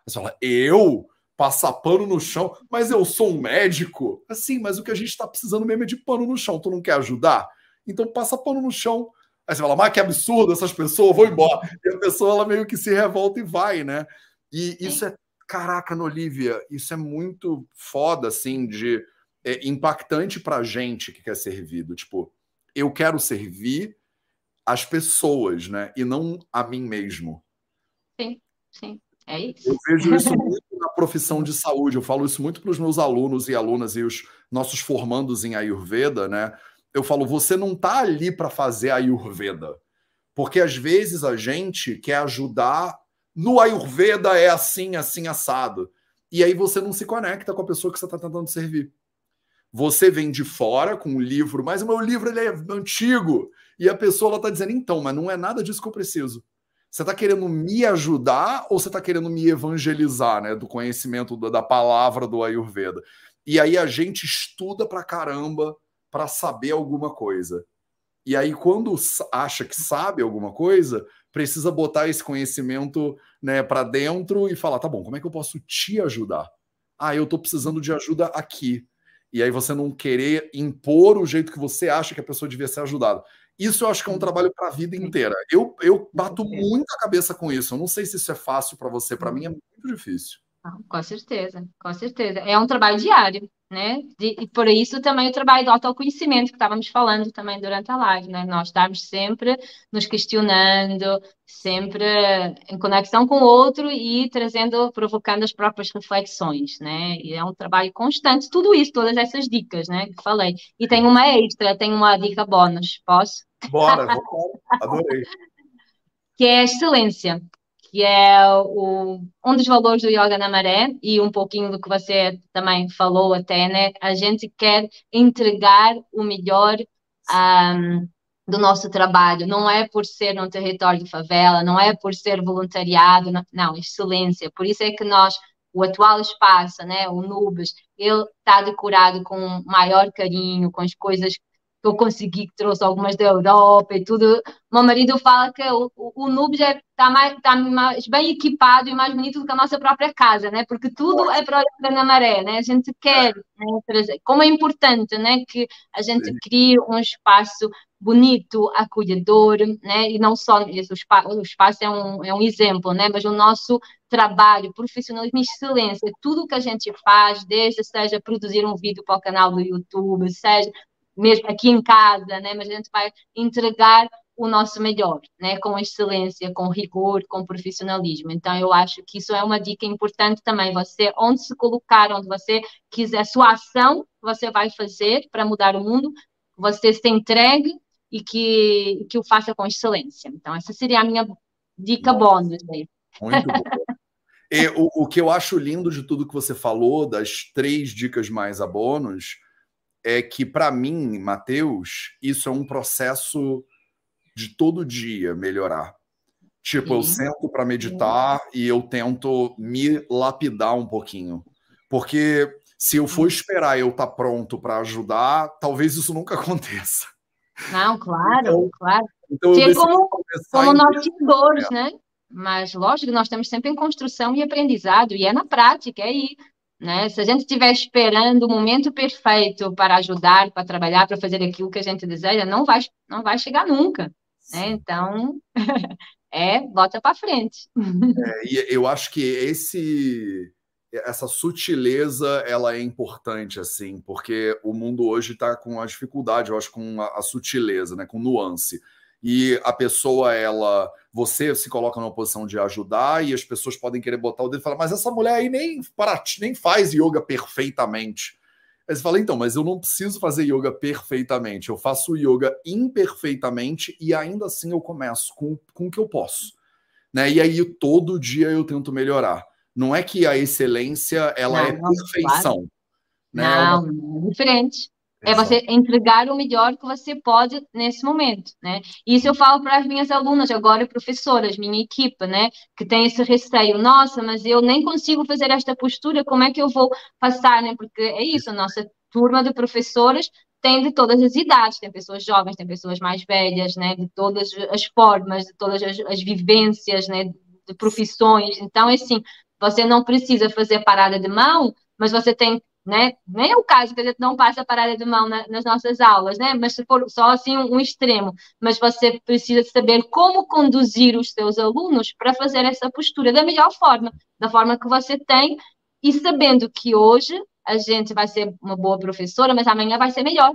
Você fala, eu? passar pano no chão, mas eu sou um médico. Assim, mas o que a gente está precisando mesmo é de pano no chão. Tu não quer ajudar? Então passa pano no chão. Aí você fala, mas que absurdo essas pessoas, vou embora. E a pessoa ela meio que se revolta e vai, né? E isso é, caraca, Olivia, isso é muito foda, assim, de é, impactante pra gente que quer servido. Tipo, eu quero servir as pessoas, né? E não a mim mesmo. Sim, sim. É isso. Eu vejo (laughs) isso muito na profissão de saúde. Eu falo isso muito para os meus alunos e alunas e os nossos formandos em Ayurveda, né? Eu falo, você não está ali para fazer Ayurveda. Porque às vezes a gente quer ajudar no Ayurveda é assim, assim, assado. E aí você não se conecta com a pessoa que você está tentando servir. Você vem de fora com um livro, mas o meu livro ele é antigo. E a pessoa está dizendo, então, mas não é nada disso que eu preciso. Você está querendo me ajudar ou você está querendo me evangelizar, né? Do conhecimento da, palavra do Ayurveda. E aí a gente estuda pra caramba para saber alguma coisa. E aí, quando acha que sabe alguma coisa, precisa botar esse conhecimento né, para dentro e falar: tá bom, como é que eu posso te ajudar? Ah, eu estou precisando de ajuda aqui. E aí você não querer impor o jeito que você acha que a pessoa devia ser ajudada. Isso eu acho que é um trabalho para a vida inteira. Eu, eu bato muito a cabeça com isso. Eu não sei se isso é fácil para você, para mim é muito difícil. Com certeza, com certeza. É um trabalho diário né? De, e por isso também o trabalho do autoconhecimento que estávamos falando também durante a live, né? Nós estamos sempre nos questionando, sempre em conexão com o outro e trazendo, provocando as próprias reflexões, né? E é um trabalho constante, tudo isso, todas essas dicas, né? Que falei. E tem uma extra, tem uma dica bônus, posso? Bora, adorei. (laughs) que é a excelência que é o, um dos valores do Yoga na Maré e um pouquinho do que você também falou até, né? A gente quer entregar o melhor um, do nosso trabalho, não é por ser num território de favela, não é por ser voluntariado, não, não excelência. Por isso é que nós, o atual espaço, né, o Nubes, ele está decorado com maior carinho, com as coisas que eu consegui, que trouxe algumas da Europa e tudo. O meu marido fala que o, o, o Nubes está mais, tá mais bem equipado e mais bonito do que a nossa própria casa, né? Porque tudo é para na maré, né? A gente quer né, trazer. Como é importante, né? Que a gente crie um espaço bonito, acolhedor, né? E não só isso, o, espaço, o espaço é um, é um exemplo, né? Mas o nosso trabalho, profissionalismo e excelência, tudo que a gente faz, desde seja produzir um vídeo para o canal do YouTube, seja mesmo aqui em casa, né? Mas a gente vai entregar o nosso melhor, né? Com excelência, com rigor, com profissionalismo. Então, eu acho que isso é uma dica importante também. Você, onde se colocar, onde você quiser, sua ação você vai fazer para mudar o mundo, você se entregue e que, que o faça com excelência. Então, essa seria a minha dica bônus. Muito bom. E o, o que eu acho lindo de tudo que você falou, das três dicas mais a bônus, é que, para mim, Matheus, isso é um processo de todo dia melhorar. Tipo, Sim. eu sento para meditar Sim. e eu tento me lapidar um pouquinho. Porque se eu for esperar eu estar tá pronto para ajudar, talvez isso nunca (laughs) aconteça. Não, claro, então, claro. Então que é como, como nós dores, né? Mas, lógico, nós estamos sempre em construção e aprendizado, e é na prática, é aí. Né? Se a gente estiver esperando o momento perfeito para ajudar, para trabalhar, para fazer aquilo que a gente deseja, não vai, não vai chegar nunca. Né? Então, (laughs) é, bota para frente. É, e eu acho que esse essa sutileza ela é importante assim porque o mundo hoje está com a dificuldade eu acho com a, a sutileza né com nuance e a pessoa, ela, você se coloca numa posição de ajudar e as pessoas podem querer botar o dedo e falar, mas essa mulher aí nem, para, nem faz yoga perfeitamente. Aí você fala, então, mas eu não preciso fazer yoga perfeitamente, eu faço yoga imperfeitamente e ainda assim eu começo com, com o que eu posso. Né? E aí todo dia eu tento melhorar. Não é que a excelência ela é não, é perfeição. Claro. Né? Não, é uma... diferente. É você entregar o melhor que você pode nesse momento, né? Isso eu falo para as minhas alunas, agora professoras, minha equipe, né? Que tem esse receio. Nossa, mas eu nem consigo fazer esta postura, como é que eu vou passar, né? Porque é isso, a nossa turma de professoras tem de todas as idades, tem pessoas jovens, tem pessoas mais velhas, né? De todas as formas, de todas as, as vivências, né? De profissões. Então, é assim, você não precisa fazer parada de mão, mas você tem né? Nem é o caso que a gente não passa a parada de mão na, nas nossas aulas, né? Mas se for só assim um, um, extremo, mas você precisa saber como conduzir os seus alunos para fazer essa postura da melhor forma, da forma que você tem e sabendo que hoje a gente vai ser uma boa professora, mas amanhã vai ser melhor,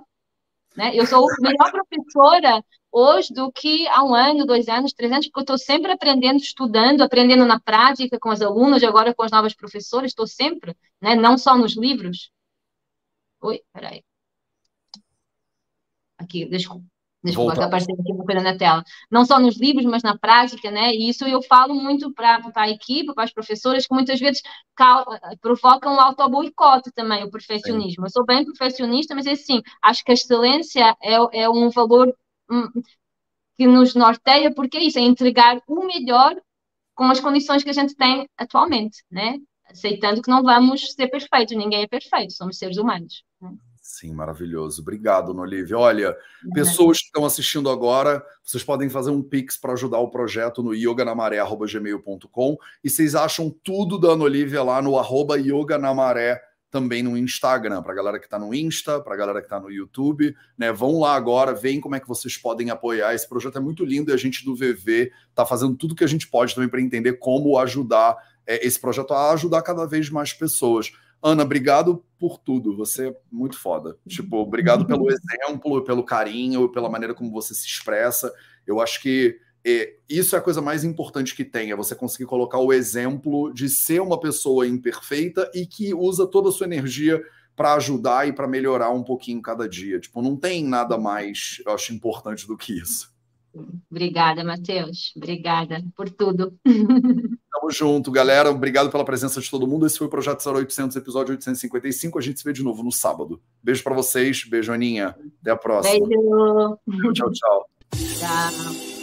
né? Eu sou a melhor (laughs) professora hoje do que há um ano, dois anos, três anos, porque eu estou sempre aprendendo, estudando, aprendendo na prática com as alunas, agora com as novas professoras, estou sempre, né? não só nos livros. Oi, peraí. Aqui, desculpa. Desculpa, que apareceu aqui uma coisa na tela. Não só nos livros, mas na prática, né? E isso eu falo muito para a equipe, para as professoras, que muitas vezes provocam o auto-boicote também, o perfeccionismo. Sim. Eu sou bem perfeccionista, mas é assim, acho que a excelência é, é um valor que nos norteia, porque é isso, é entregar o melhor com as condições que a gente tem atualmente, né? Aceitando que não vamos ser perfeitos, ninguém é perfeito, somos seres humanos. Né? Sim, maravilhoso. Obrigado, Nolívia. Olha, pessoas que estão assistindo agora, vocês podem fazer um pix para ajudar o projeto no yoganamaré.gmail.com e vocês acham tudo da Nolívia lá no arroba yoganamaré também no Instagram, para a galera que está no Insta, para a galera que está no YouTube, né? Vão lá agora, veem como é que vocês podem apoiar. Esse projeto é muito lindo e a gente do VV está fazendo tudo que a gente pode também para entender como ajudar é, esse projeto a ajudar cada vez mais pessoas. Ana, obrigado por tudo. Você é muito foda. Tipo, obrigado pelo (laughs) exemplo, pelo carinho, pela maneira como você se expressa. Eu acho que isso é a coisa mais importante que tem, é você conseguir colocar o exemplo de ser uma pessoa imperfeita e que usa toda a sua energia para ajudar e para melhorar um pouquinho cada dia. Tipo, não tem nada mais, eu acho, importante do que isso. Obrigada, Matheus. Obrigada por tudo. (laughs) Tamo junto, galera. Obrigado pela presença de todo mundo. Esse foi o Projeto 0800, episódio 855. A gente se vê de novo no sábado. Beijo para vocês. Beijo, Aninha. Até a próxima. Beijo. Tchau, tchau. Tchau.